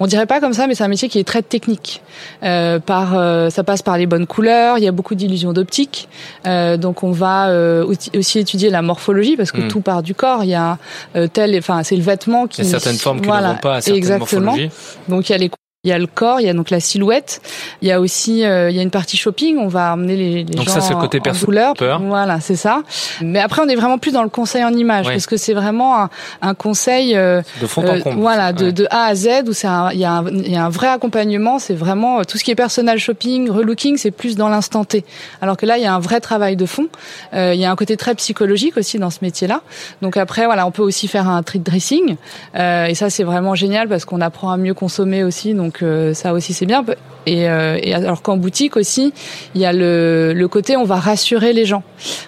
on dirait pas comme ça, mais c'est un métier qui est très technique. Euh, par, euh, ça passe par les bonnes couleurs. Il y a beaucoup d'illusions d'optique. Euh, donc, on va euh, aussi- étudier la morphologie parce que Mm. tout part du corps. Il y a euh, tel, enfin, c'est le vêtement qui. Il y a certaines formes qui ne voilà, vont pas à certaines exactement. morphologies. Donc, il y a les il y a le corps, il y a donc la silhouette, il y a aussi euh, il y a une partie shopping, on va emmener les, les Donc gens ça, c'est le côté en peur. Voilà, c'est ça. Mais après on est vraiment plus dans le conseil en image parce que c'est vraiment un, un conseil euh, De fond en comble. voilà, de, Ouais. de A à Z où c'est un- il y a un il y a un vrai accompagnement, c'est vraiment euh, tout ce qui est personal shopping, relooking, c'est plus dans l'instant T. Alors que là il y a un vrai travail de fond. Euh, il y a un côté très psychologique aussi dans ce métier-là. Donc après voilà, on peut aussi faire un trick dressing euh, et ça c'est vraiment génial parce qu'on apprend à mieux consommer aussi. Donc euh, ça aussi c'est bien. Et, euh, et alors qu'en boutique aussi, il y a le, le côté on va rassurer les gens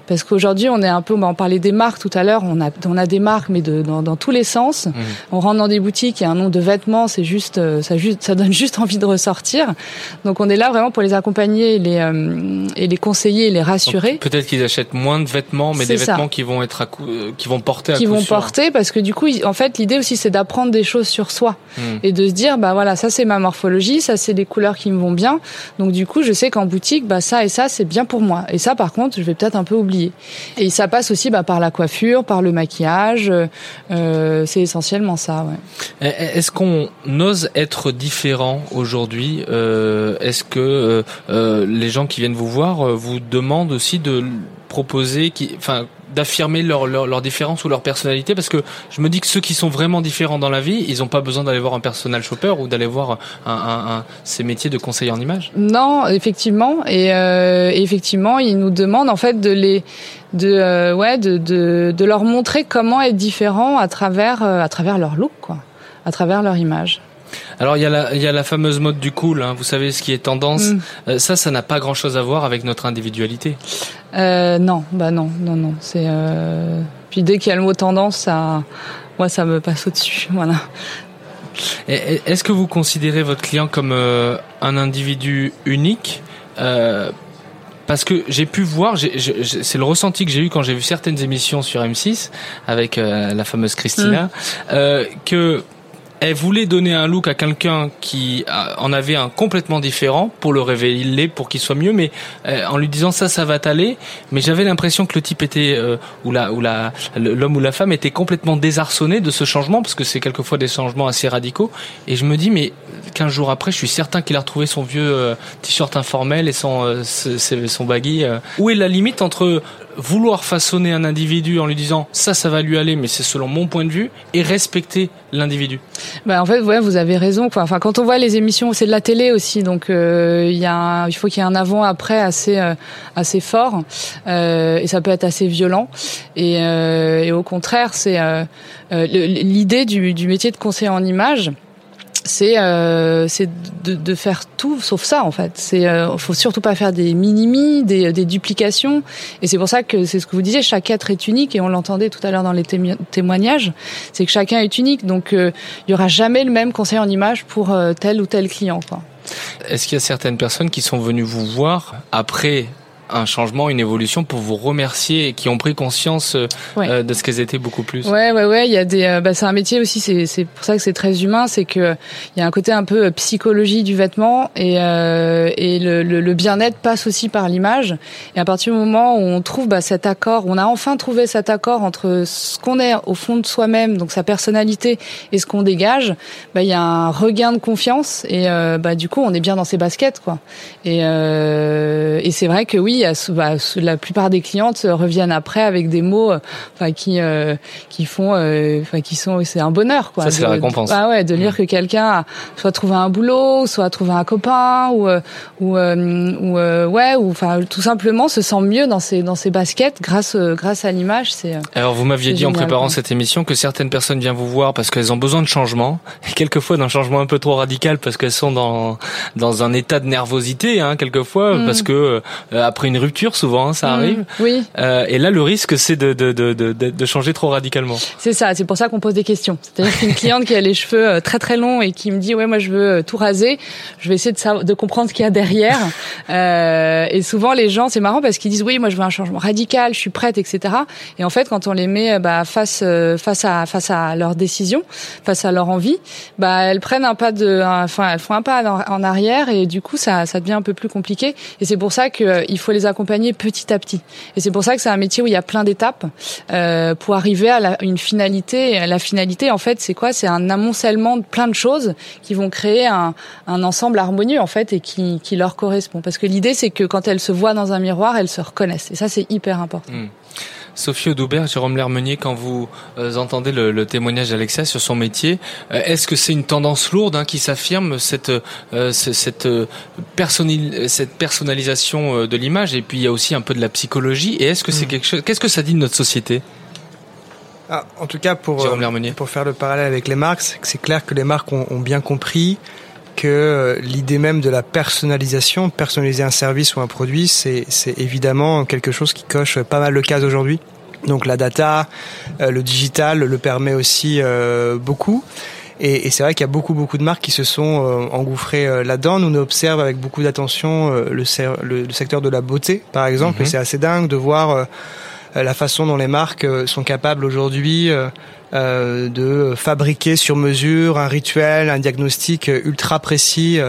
parce qu'aujourd'hui on est un peu, bah, on parlait des marques tout à l'heure, on a on a des marques mais de, dans, dans tous les sens. On rentre dans des boutiques, il y a un nombre de vêtements, c'est juste euh, ça juste ça donne juste envie de ressortir. Donc on est là vraiment pour les accompagner et les euh, et les conseiller et les rassurer. Peut-être qu'ils achètent moins de vêtements, mais des ça. vêtements qui vont être à coup- euh, qui vont porter à qui coup vont sûr. porter parce que du coup en fait l'idée aussi c'est d'apprendre des choses sur soi Mm. et de se dire bah voilà ça c'est ma morphologie ça c'est les couleurs qui me vont bien. Donc du coup je sais qu'en boutique bah ça et ça c'est bien pour moi. Et ça par contre je vais peut-être un peu oublier. Et ça passe aussi bah, par la coiffure par le maquillage. Euh, c'est essentiellement ça ouais. Eh, Est-ce qu'on ose être différent aujourd'hui? Euh, Est-ce que euh, les gens qui viennent vous voir vous demandent aussi de proposer, qui, enfin, d'affirmer leur, leur, leur différence ou leur personnalité Parce que je me dis que ceux qui sont vraiment différents dans la vie, ils n'ont pas besoin d'aller voir un personal shopper ou d'aller voir un, ces métiers de conseiller en image. Non, effectivement, et, euh, effectivement, ils nous demandent en fait de les, de, euh, ouais, de, de, de leur montrer comment être différent à travers, euh, à travers leur look, quoi, à travers leur image. Alors il y a la, il y a la fameuse mode du cool, hein, vous savez ce qui est tendance. Mm. Euh, ça, ça n'a pas grand-chose à voir avec notre individualité. Euh, non, bah non, non, non. C'est euh... puis dès qu'il y a le mot tendance, ça, moi, ça me passe au-dessus. Voilà. Est-ce que vous considérez votre client comme euh, un individu unique? Euh, parce que j'ai pu voir, c'est le ressenti que j'ai eu quand j'ai vu certaines émissions sur M6 avec la fameuse Christina, Mm. euh, que elle voulait donner un look à quelqu'un qui en avait un complètement différent pour le révéler, pour qu'il soit mieux, mais euh, en lui disant ça, ça va t'aller. Mais j'avais l'impression que le type était euh, ou la ou la l'homme ou la femme était complètement désarçonné de ce changement parce que c'est quelquefois des changements assez radicaux. Et je me dis mais 15 jours après, je suis certain qu'il a retrouvé son vieux euh, t-shirt informel et son son baggy. Où est la limite entre vouloir façonner un individu en lui disant ça, ça va lui aller, mais c'est selon mon point de vue, et respecter l'individu Bah en fait, ouais, vous avez raison. Quoi. Enfin, quand on voit les émissions, c'est de la télé aussi, donc euh, il y a, un- il faut qu'il y ait un avant-après assez euh, assez fort, euh, et ça peut être assez violent. Et, euh, et au contraire, c'est euh, euh, l'idée du, du métier de conseiller en image. C'est euh, de, faire tout sauf ça en fait. C'est euh, faut surtout pas faire des minimis, des, des duplications. Et c'est pour ça que c'est ce que vous disiez, chaque être est unique et on l'entendait tout à l'heure dans les témoignages. C'est que chacun est unique, donc euh, il y aura jamais le même conseiller en image pour euh, tel ou tel client. Est-ce qu'il y a certaines personnes qui sont venues vous voir après un changement, une évolution pour vous remercier et qui ont pris conscience euh, Ouais. euh, de ce qu'elles étaient beaucoup plus Ouais, ouais, ouais. Il y a des. euh, bah, c'est un métier aussi. C'est c'est pour ça que c'est très humain. C'est que il y a un côté un peu psychologie du vêtement et euh, et le, le, le bien-être passe aussi par l'image. Et à partir du moment où on trouve bah, cet accord, on a enfin trouvé cet accord entre ce qu'on est au fond de soi-même, donc sa personnalité, et ce qu'on dégage. Bah, il y a un regain de confiance et euh, bah du coup on est bien dans ses baskets quoi. Et euh, et c'est vrai que oui, y a, bah, la plupart des clientes reviennent après avec des mots, enfin qui qui font, enfin qui sont, c'est un bonheur quoi. Ça c'est la récompense. Ah ouais, de lire que quelqu'un a soit trouvé un boulot, soit trouvé un copain, ou ou ou ouais, ou enfin tout simplement se sent mieux dans ses dans ses baskets grâce grâce à l'image. C'est alors vous m'aviez dit en préparant cette émission que certaines personnes viennent vous voir parce qu'elles ont besoin de changement, et quelquefois d'un changement un peu trop radical parce qu'elles sont dans dans un état de nervosité, hein, quelquefois mm. parce que euh, après une rupture souvent hein, ça mm. arrive. Oui. Euh, et là le risque c'est de de, de de de changer trop radicalement. C'est ça, c'est pour ça qu'on pose des questions. C'est-à-dire qu'une cliente qui a les cheveux euh, très très longs et qui me dit ouais moi je veux tout raser, je vais essayer de de comprendre ce qu'il y a derrière. euh, et souvent les gens c'est marrant parce qu'ils disent oui moi je veux un changement radical, je suis prête etc. Et en fait quand on les met bah, face face à face à leurs décisions, face à leur envie, bah elles prennent un pas de, enfin elles font un pas en arrière et du coup ça ça devient un peu plus compliqué. Et c'est pour ça qu'il euh, faut les accompagner petit à petit. Et c'est pour ça que c'est un métier où il y a plein d'étapes euh, pour arriver à la, une finalité. La finalité en fait c'est quoi? C'est un amoncellement de plein de choses qui vont créer un, un ensemble harmonieux en fait et qui, qui leur correspond. Parce que l'idée c'est que quand elles se voient dans un miroir, elles se reconnaissent. Et ça c'est hyper important. Mmh. Sophie Audoubert, Jérôme Lermenier, quand vous euh, entendez le, témoignage d'Alexia sur son métier, euh, est-ce que c'est une tendance lourde hein, qui s'affirme cette euh, cette, cette personnalisation de l'image et puis il y a aussi un peu de la psychologie et est-ce que c'est mm. quelque chose qu'est-ce que ça dit de notre société? Ah, en tout cas, pour, pour faire le parallèle avec les marques, c'est clair que les marques ont, ont bien compris que euh, l'idée même de la personnalisation, personnaliser un service ou un produit, c'est évidemment quelque chose qui coche pas mal de cases aujourd'hui. Donc la data, euh, le digital le permet aussi euh, beaucoup. Et, et c'est vrai qu'il y a beaucoup beaucoup de marques qui se sont engouffrées là-dedans. Nous, on observe avec beaucoup d'attention le, le, secteur de la beauté, par exemple. Et c'est assez dingue de voir la façon dont les marques sont capables aujourd'hui euh, de fabriquer sur mesure un rituel, un diagnostic ultra précis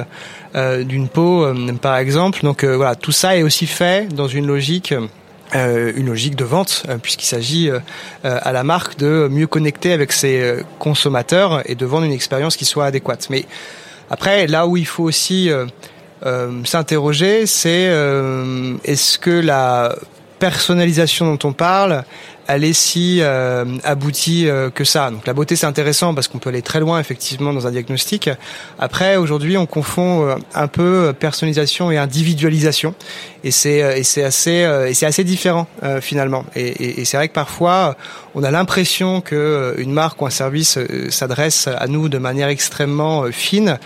euh, d'une peau, euh, par exemple. Donc voilà, tout ça est aussi fait dans une logique. une logique de vente, puisqu'il s'agit à la marque de mieux connecter avec ses consommateurs et de vendre une expérience qui soit adéquate. Mais après, là où il faut aussi s'interroger, c'est est-ce que la personnalisation dont on parle, elle est si euh, aboutie euh, que ça. Donc la beauté c'est intéressant parce qu'on peut aller très loin effectivement dans un diagnostic. Après aujourd'hui on confond euh, un peu personnalisation et individualisation et c'est et c'est assez et c'est assez différent finalement. Et, et, et c'est vrai que parfois on a l'impression que une marque ou un service s'adresse à nous de manière extrêmement fine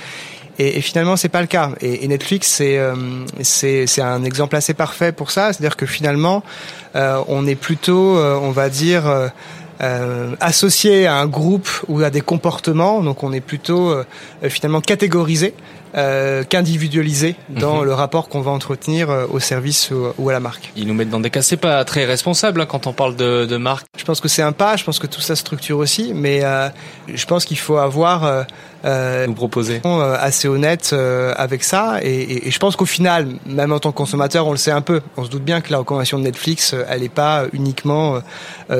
et, et finalement, c'est pas le cas. Et, et Netflix, c'est euh, c'est un exemple assez parfait pour ça. C'est-à-dire que finalement, euh, on est plutôt, euh, on va dire. associé à un groupe ou à des comportements, donc on est plutôt finalement catégorisé euh, qu'individualisé dans mhm. le rapport qu'on va entretenir euh, au service ou, à la marque. Ils nous mettent dans des cas, c'est pas très responsable hein, quand on parle de, de, marque. Je pense que c'est un pas, je pense que tout ça structure aussi, mais euh, je pense qu'il faut avoir euh, euh, nous proposer. assez honnête avec ça. Et, et, je pense qu'au final même en tant que consommateur on le sait un peu. On se doute bien que la recommandation de Netflix elle n'est pas uniquement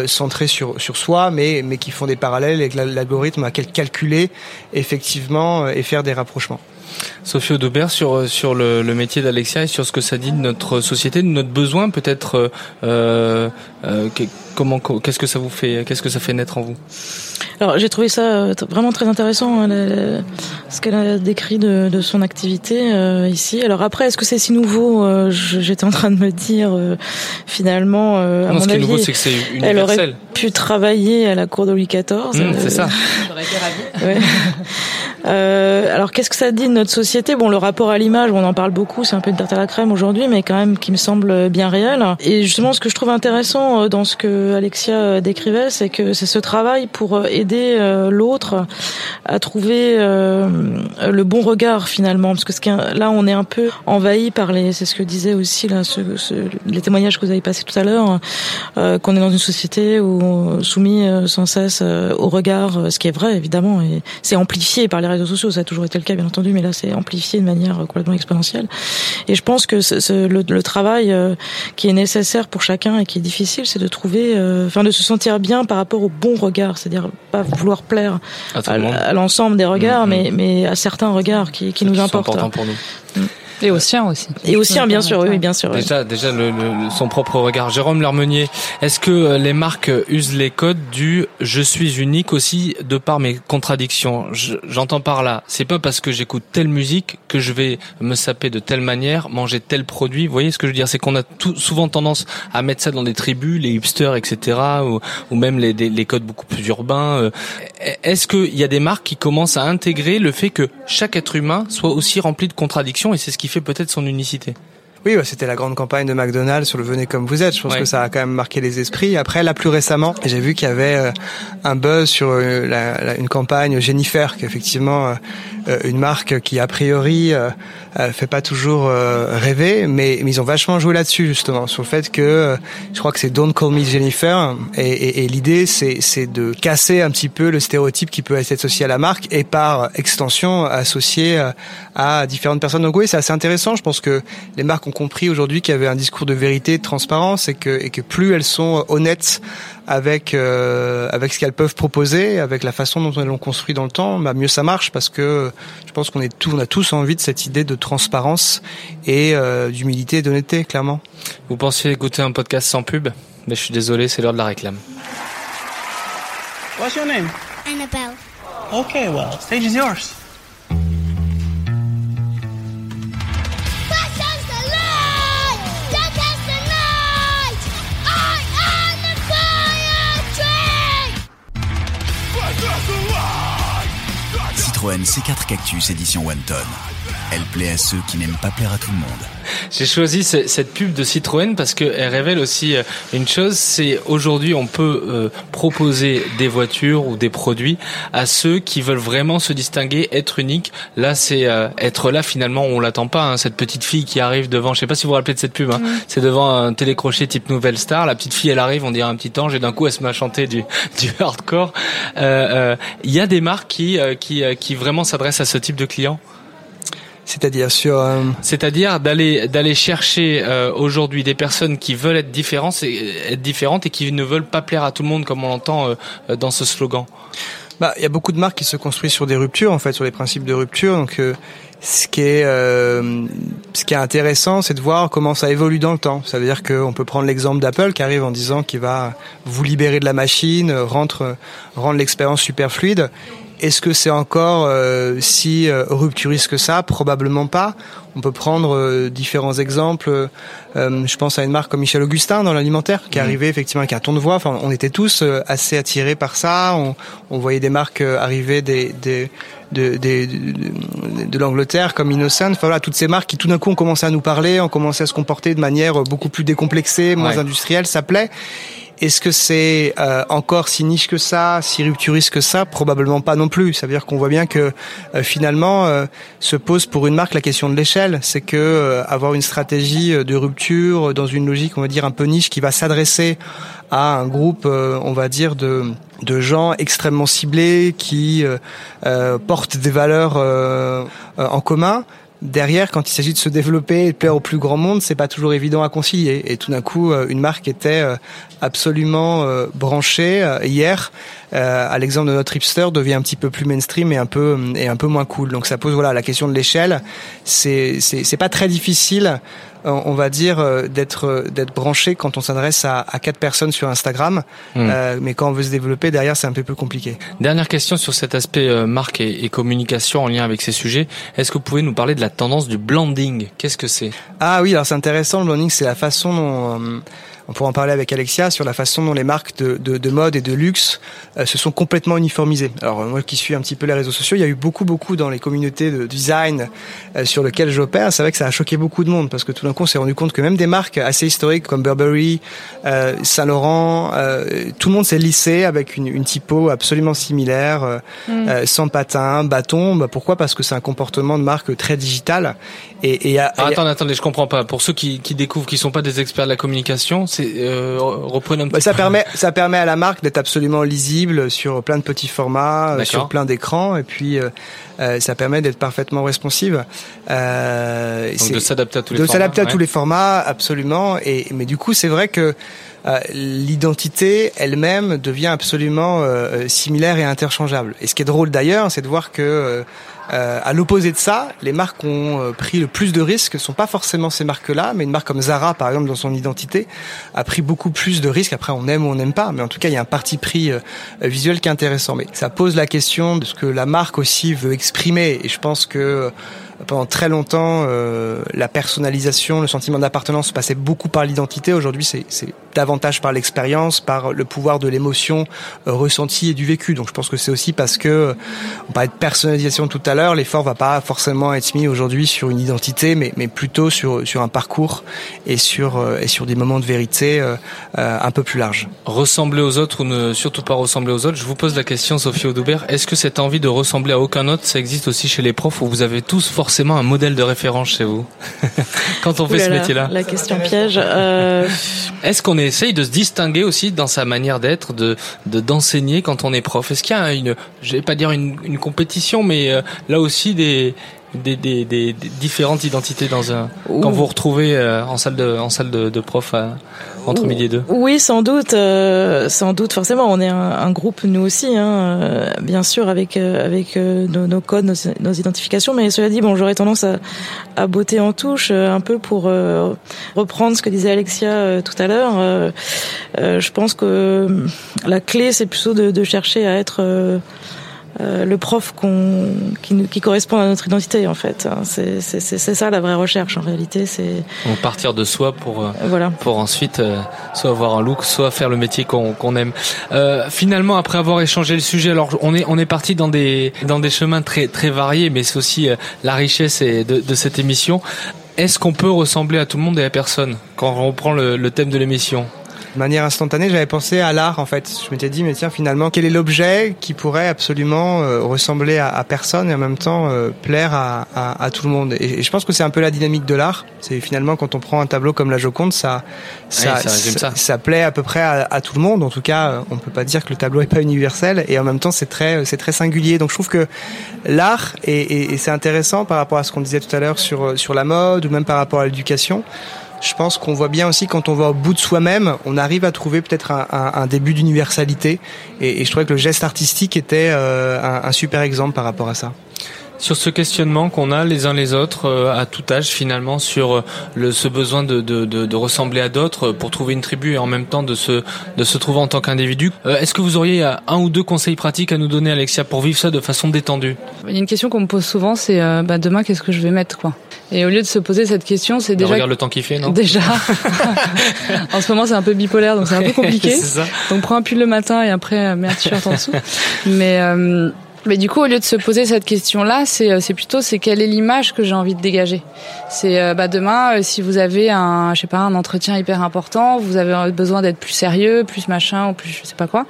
centrée sur sur soi mais mais qui font des parallèles avec l'algorithme à calculer effectivement et faire des rapprochements Sophie Audobert, sur, euh, sur le, le métier d'Alexia et sur ce que ça dit de notre société, de notre besoin peut-être. Euh, euh, comment, qu'est-ce que ça vous fait, qu'est-ce que ça fait naître en vous? Alors j'ai trouvé ça vraiment très intéressant hein, ce qu'elle a décrit de, de son activité euh, ici. Alors après, est-ce que c'est si nouveau? Euh, J'étais en train de me dire finalement, à non, mon ce avis, qui est nouveau, c'est que c'est elle aurait pu travailler à la cour de Louis XIV. Mmh, c'est ça. ouais. Euh, alors qu'est-ce que ça dit de notre société? Bon, le rapport à l'image, on en parle beaucoup, c'est un peu une tarte à la crème aujourd'hui, mais quand même qui me semble bien réel. Et justement, ce que je trouve intéressant euh, dans ce que Alexia décrivait, c'est que c'est ce travail pour euh, aider l'autre à trouver le bon regard finalement, parce que là, on est un peu envahi par les, c'est ce que disait aussi là, ce, les témoignages que vous avez passés tout à l'heure, qu'on est dans une société où soumis sans cesse au regard, ce qui est vrai évidemment, et c'est amplifié par les réseaux sociaux, ça a toujours été le cas bien entendu, mais là c'est amplifié de manière complètement exponentielle. Et je pense que le, le, travail euh, qui est nécessaire pour chacun et qui est difficile, c'est de trouver, euh, enfin de se sentir bien par rapport au bon regard, c'est-à-dire pas vouloir plaire à, l'ensemble des regards, mm, mm. mais mais à certains regards qui, qui nous importent. important pour nous. Mm. Et au sien aussi. Et au sien, bien sûr, oui, bien sûr. oui. Déjà, déjà le, le- son propre regard. Jérôme Lermenier, est-ce que euh, les marques usent les codes du je suis unique aussi de par mes contradictions Je- J'entends par là, c'est pas parce que j'écoute telle musique que je vais me saper de telle manière, manger tel produit. Vous voyez ce que je veux dire? C'est qu'on a tout, souvent tendance à mettre ça dans des tribus, les hipsters, etc., ou, ou même les, des- les codes beaucoup plus urbains. euh. Est-ce qu'il y a des marques qui commencent à intégrer le fait que chaque être humain soit aussi rempli de contradictions? Et c'est ce qui fait peut-être son unicité Oui, bah, c'était la grande campagne de McDonald's sur le venez comme vous êtes. Je pense Ouais. que ça a quand même marqué les esprits. Après, là, plus récemment, j'ai vu qu'il y avait euh, un buzz sur euh, la- la- une campagne Jennifer, qui est effectivement euh, une marque qui, a priori, euh, fait pas toujours euh, rêver, mais, mais ils ont vachement joué là-dessus, justement, sur le fait que, euh, je crois que c'est Don't Call Me Jennifer, et, et, et l'idée, c'est c'est de casser un petit peu le stéréotype qui peut être associé à la marque, et par extension, associé euh, à différentes personnes. Donc oui, c'est assez intéressant. Je pense que les marques ont compris aujourd'hui qu'il y avait un discours de vérité, de transparence, et que, et que plus elles sont honnêtes avec euh, avec ce qu'elles peuvent proposer, avec la façon dont elles l'ont construit dans le temps, bah mieux ça marche parce que je pense qu'on est tout, on a tous envie de cette idée de transparence et euh, d'humilité et d'honnêteté, clairement. Vous pensiez écouter un podcast sans pub? Mais je suis désolé, c'est l'heure de la réclame. What's your name? Annabelle. Okay, well, stage is yours. Citroën C4 Cactus édition One Ton. Elle plaît à ceux qui n'aiment pas plaire à tout le monde. J'ai choisi ce- cette pub de Citroën parce qu'elle révèle aussi euh, une chose, c'est aujourd'hui on peut euh, proposer des voitures ou des produits à ceux qui veulent vraiment se distinguer, être unique. Là c'est euh, être là finalement, on l'attend pas, hein, cette petite fille qui arrive devant, je sais pas si vous vous rappelez de cette pub, hein, c'est devant un télécrochet type Nouvelle Star, la petite fille elle arrive, on dirait un petit ange et d'un coup elle se met à chanter du, du hardcore. Euh, euh, Il y a des marques qui, euh, qui, euh, qui vraiment s'adressent à ce type de clients? C'est-à-dire sur. euh, C'est-à-dire d'aller d'aller chercher euh, aujourd'hui des personnes qui veulent être différentes, et, être différentes et qui ne veulent pas plaire à tout le monde comme on l'entend euh, dans ce slogan. Bah, il y a beaucoup de marques qui se construisent sur des ruptures, en fait, sur les principes de rupture. Donc, euh, ce qui est, euh, ce qui est intéressant, c'est de voir comment ça évolue dans le temps. Ça veut dire qu'on peut prendre l'exemple d'Apple qui arrive en disant qu'il va vous libérer de la machine, rendre, rendre l'expérience super fluide. Est-ce que c'est encore euh, si euh, rupturiste que ça? Probablement pas. On peut prendre euh, différents exemples. Euh, je pense à une marque comme Michel Augustin dans l'alimentaire, qui est Mhm. arrivée effectivement avec un ton de voix. Enfin, on était tous euh, assez attirés par ça. On, on voyait des marques euh, arriver des, des de, de, de l'Angleterre comme Innocent. Enfin voilà, toutes ces marques qui tout d'un coup ont commencé à nous parler, ont commencé à se comporter de manière beaucoup plus décomplexée, moins Ouais. industrielle. Ça plaît. Est-ce que c'est euh, encore si niche que ça, si rupturiste que ça? Probablement pas non plus. Ça veut dire qu'on voit bien que euh, finalement euh, se pose pour une marque la question de l'échelle. C'est que avoir une stratégie de rupture dans une logique, on va dire un peu niche, qui va s'adresser à un groupe, on va dire de de gens extrêmement ciblés qui portent des valeurs en commun. Derrière, quand il s'agit de se développer et de plaire au plus grand monde, c'est pas toujours évident à concilier. Et tout d'un coup, euh, une marque était euh, absolument euh, branchée hier. à l'exemple de notre hipster, devient un petit peu plus mainstream et un peu et un peu moins cool. Donc ça pose voilà la question de l'échelle. C'est c'est pas très difficile, on va dire, euh, d'être euh, d'être branché quand on s'adresse à, à quatre personnes sur Instagram. Hmm. Euh, mais quand on veut se développer derrière, c'est un peu plus compliqué. Dernière question sur cet aspect euh, marque et, et communication en lien avec ces sujets. Est-ce que vous pouvez nous parler de la tendance du blending? Qu'est-ce que c'est? Ah oui, alors c'est intéressant, le blending, c'est la façon dont... euh, on pourra en parler avec Alexia sur la façon dont les marques de, de, de mode et de luxe euh, se sont complètement uniformisées. Alors euh, moi qui suis un petit peu les réseaux sociaux, il y a eu beaucoup beaucoup dans les communautés de design euh, sur lesquelles j'opère. C'est vrai que ça a choqué beaucoup de monde parce que tout d'un coup on s'est rendu compte que même des marques assez historiques comme Burberry, euh, Saint Laurent, euh, tout le monde s'est lissé avec une, une typo absolument similaire, euh, Mm. euh, sans patin, bâton. Bah, pourquoi? Parce que c'est un comportement de marque très digital. Et, et, Ah, attendez, attendez, je comprends pas. Pour ceux qui, qui découvrent, qui sont pas des experts de la communication, euh, reprenez un petit Bah, ça peu. permet, ça permet à la marque d'être absolument lisible sur plein de petits formats, euh, sur plein d'écrans, et puis euh, ça permet d'être parfaitement responsive. Euh, Donc de s'adapter à tous les de formats, s'adapter à ouais. tous les formats, absolument. Et mais du coup, c'est vrai que euh, l'identité elle-même devient absolument euh, similaire et interchangeable. Et ce qui est drôle d'ailleurs, c'est de voir que euh, à l'opposé de ça, les marques ont euh, pris le plus de risques sont pas forcément ces marques-là, mais une marque comme Zara, par exemple, dans son identité, a pris beaucoup plus de risques. Après, on aime ou on n'aime pas, mais en tout cas, il y a un parti pris euh, visuel qui est intéressant. Mais ça pose la question de ce que la marque aussi veut exprimer. Et je pense que pendant très longtemps, euh, la personnalisation, le sentiment d'appartenance passait beaucoup par l'identité. Aujourd'hui, c'est davantage par l'expérience, par le pouvoir de l'émotion euh, ressentie et du vécu. Donc, je pense que c'est aussi parce que on parlait de personnalisation tout à l'heure. L'effort va pas forcément être mis aujourd'hui sur une identité, mais, mais plutôt sur sur un parcours et sur euh, et sur des moments de vérité euh, euh, un peu plus larges. Ressembler aux autres ou ne surtout pas ressembler aux autres. Je vous pose la question, Sophie Audubert. Est-ce que cette envie de ressembler à aucun autre, ça existe aussi chez les profs où vous avez tous forcément un modèle de référence chez vous? Quand on fait ce métier-là La question piège. Euh... Est-ce qu'on essaye de se distinguer aussi dans sa manière d'être, de d'enseigner quand on est prof. Est-ce qu'il y a une, je vais pas dire une, compétition, mais euh, là aussi des des, des, des, des, différentes identités dans un Ouh. quand vous vous retrouvez euh, en salle de en salle de, de prof à, entre midi et deux Oui, sans doute, euh, sans doute. Forcément, on est un, un groupe nous aussi, hein, euh, bien sûr, avec avec nos, nos, codes, nos, nos, identifications. Mais cela dit, bon, j'aurais tendance à, à botter en touche un peu pour reprendre ce que disait Alexia tout à l'heure. je pense que la clé, c'est plutôt de, de, chercher à être euh, le prof qui, qui, correspond à notre identité en fait. C'est ça la vraie recherche en réalité. C'est partir de soi pour euh, voilà. pour ensuite euh, soit avoir un look, soit faire le métier qu'on aime. Euh, finalement, après avoir échangé le sujet, alors on est on est parti dans des dans des chemins très très variés, mais c'est aussi la richesse de, de cette émission. Est-ce qu'on peut ressembler à tout le monde et à personne quand on reprend le, le thème de l'émission? De manière instantanée, j'avais pensé à l'art en fait. Je m'étais dit, mais tiens, finalement, quel est l'objet qui pourrait absolument euh, ressembler à, à, personne et en même temps euh, plaire à, à, à, tout le monde? Et, et, je pense que c'est un peu la dynamique de l'art. C'est finalement quand on prend un tableau comme la Joconde, ça, ça, oui, ça, ça. ça, plaît à peu près à, tout le monde. En tout cas, on peut pas dire que le tableau est pas universel et en même temps, c'est très, c'est très singulier. Donc, je trouve que l'art et, et, et c'est intéressant par rapport à ce qu'on disait tout à l'heure sur sur la mode ou même par rapport à l'éducation je pense qu'on voit bien aussi quand on va au bout de soi-même, on arrive à trouver peut-être un, début d'universalité. Et, je trouvais que le geste artistique était euh, un, super exemple par rapport à ça sur ce questionnement qu'on a les uns les autres euh, à tout âge finalement sur euh, le, ce besoin de, de, de, de ressembler à d'autres pour trouver une tribu et en même temps de se, de se trouver en tant qu'individu. Euh, Est-ce que vous auriez un ou deux conseils pratiques à nous donner Alexia pour vivre ça de façon détendue? Il y a une question qu'on me pose souvent c'est euh, bah, demain qu'est-ce que je vais mettre quoi? Et au lieu de se poser cette question, c'est déjà. Regarde le temps qu'il fait, non? Déjà. en ce moment, c'est un peu bipolaire, donc c'est un peu compliqué. donc prends un pull le matin et après mets un t-shirt en dessous. Mais euh, mais du coup, au lieu de se poser cette question-là, c'est euh, c'est plutôt c'est quelle est l'image que j'ai envie de dégager? C'est euh, bah demain, euh, si vous avez un je sais pas un entretien hyper important, vous avez besoin d'être plus sérieux, plus machin ou plus je sais pas quoi.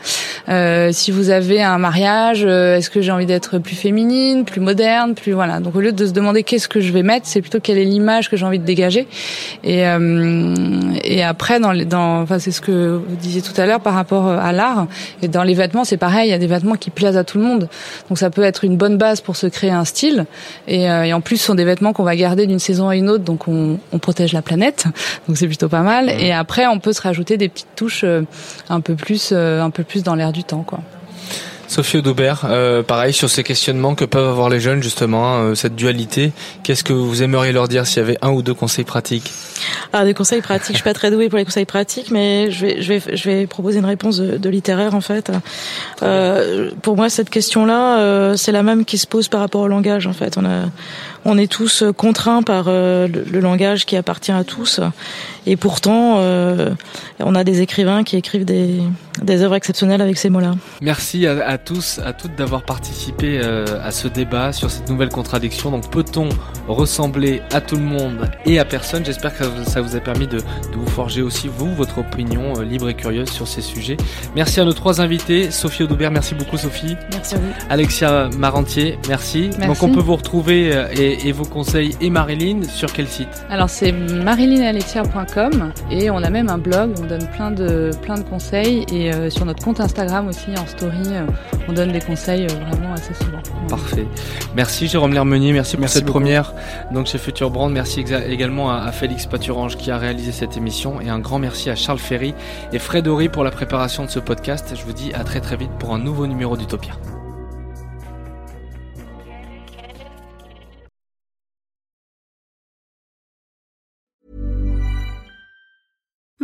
Euh, si vous avez un mariage, est-ce que j'ai envie d'être plus féminine, plus moderne, plus voilà. Donc au lieu de se demander qu'est-ce que je vais mettre, c'est plutôt quelle est l'image que j'ai envie de dégager. Et euh, et après dans les, dans enfin c'est ce que vous disiez tout à l'heure par rapport à l'art et dans les vêtements, c'est pareil. Il y a des vêtements qui plaisent à tout le monde. Donc ça peut être une bonne base pour se créer un style. Et, euh, et en plus, ce sont des vêtements qu'on va garder d'une saison à une autre, donc on, on protège la planète. Donc c'est plutôt pas mal. Et après, on peut se rajouter des petites touches euh, un peu plus, euh, un peu plus dans l'air du temps, quoi. Sophie Audobert, euh, pareil sur ces questionnements que peuvent avoir les jeunes justement, euh, cette dualité. Qu'est-ce que vous aimeriez leur dire s'il y avait un ou deux conseils pratiques? Ah, des conseils pratiques. je suis pas très douée pour les conseils pratiques, mais je vais, je vais, je vais proposer une réponse de, de littéraire en fait. Euh, pour moi, cette question-là, euh, c'est la même qui se pose par rapport au langage en fait. On a, on est tous contraints par le, le, langage qui appartient à tous, et pourtant, on a des écrivains qui écrivent des, des œuvres exceptionnelles avec ces mots-là. Merci à, à tous, à toutes d'avoir participé euh, à ce débat sur cette nouvelle contradiction. Donc peut-on ressembler à tout le monde et à personne? J'espère que ça vous a permis de, de, vous forger aussi, vous, votre opinion euh, libre et curieuse sur ces sujets. Merci à nos trois invités. Sophie Audobert, merci beaucoup Sophie. Merci à vous. Alexia Marantier, merci. merci. Donc on peut vous retrouver euh, et, et, vos conseils et Marilyn sur quel site? Alors c'est marilynalexia.com et on a même un blog, on donne plein de, plein de conseils et euh, sur notre compte Instagram aussi en story, euh, on donne des conseils euh, vraiment assez souvent. Parfait. Merci Jérôme Lermenier, merci pour cette première donc chez Future Brand. Merci également à, Félix Paturange qui a réalisé cette émission et un grand merci à Charles Ferry et Fred Horry pour la préparation de ce podcast. Je vous dis à très très vite pour un nouveau numéro d'Utopia.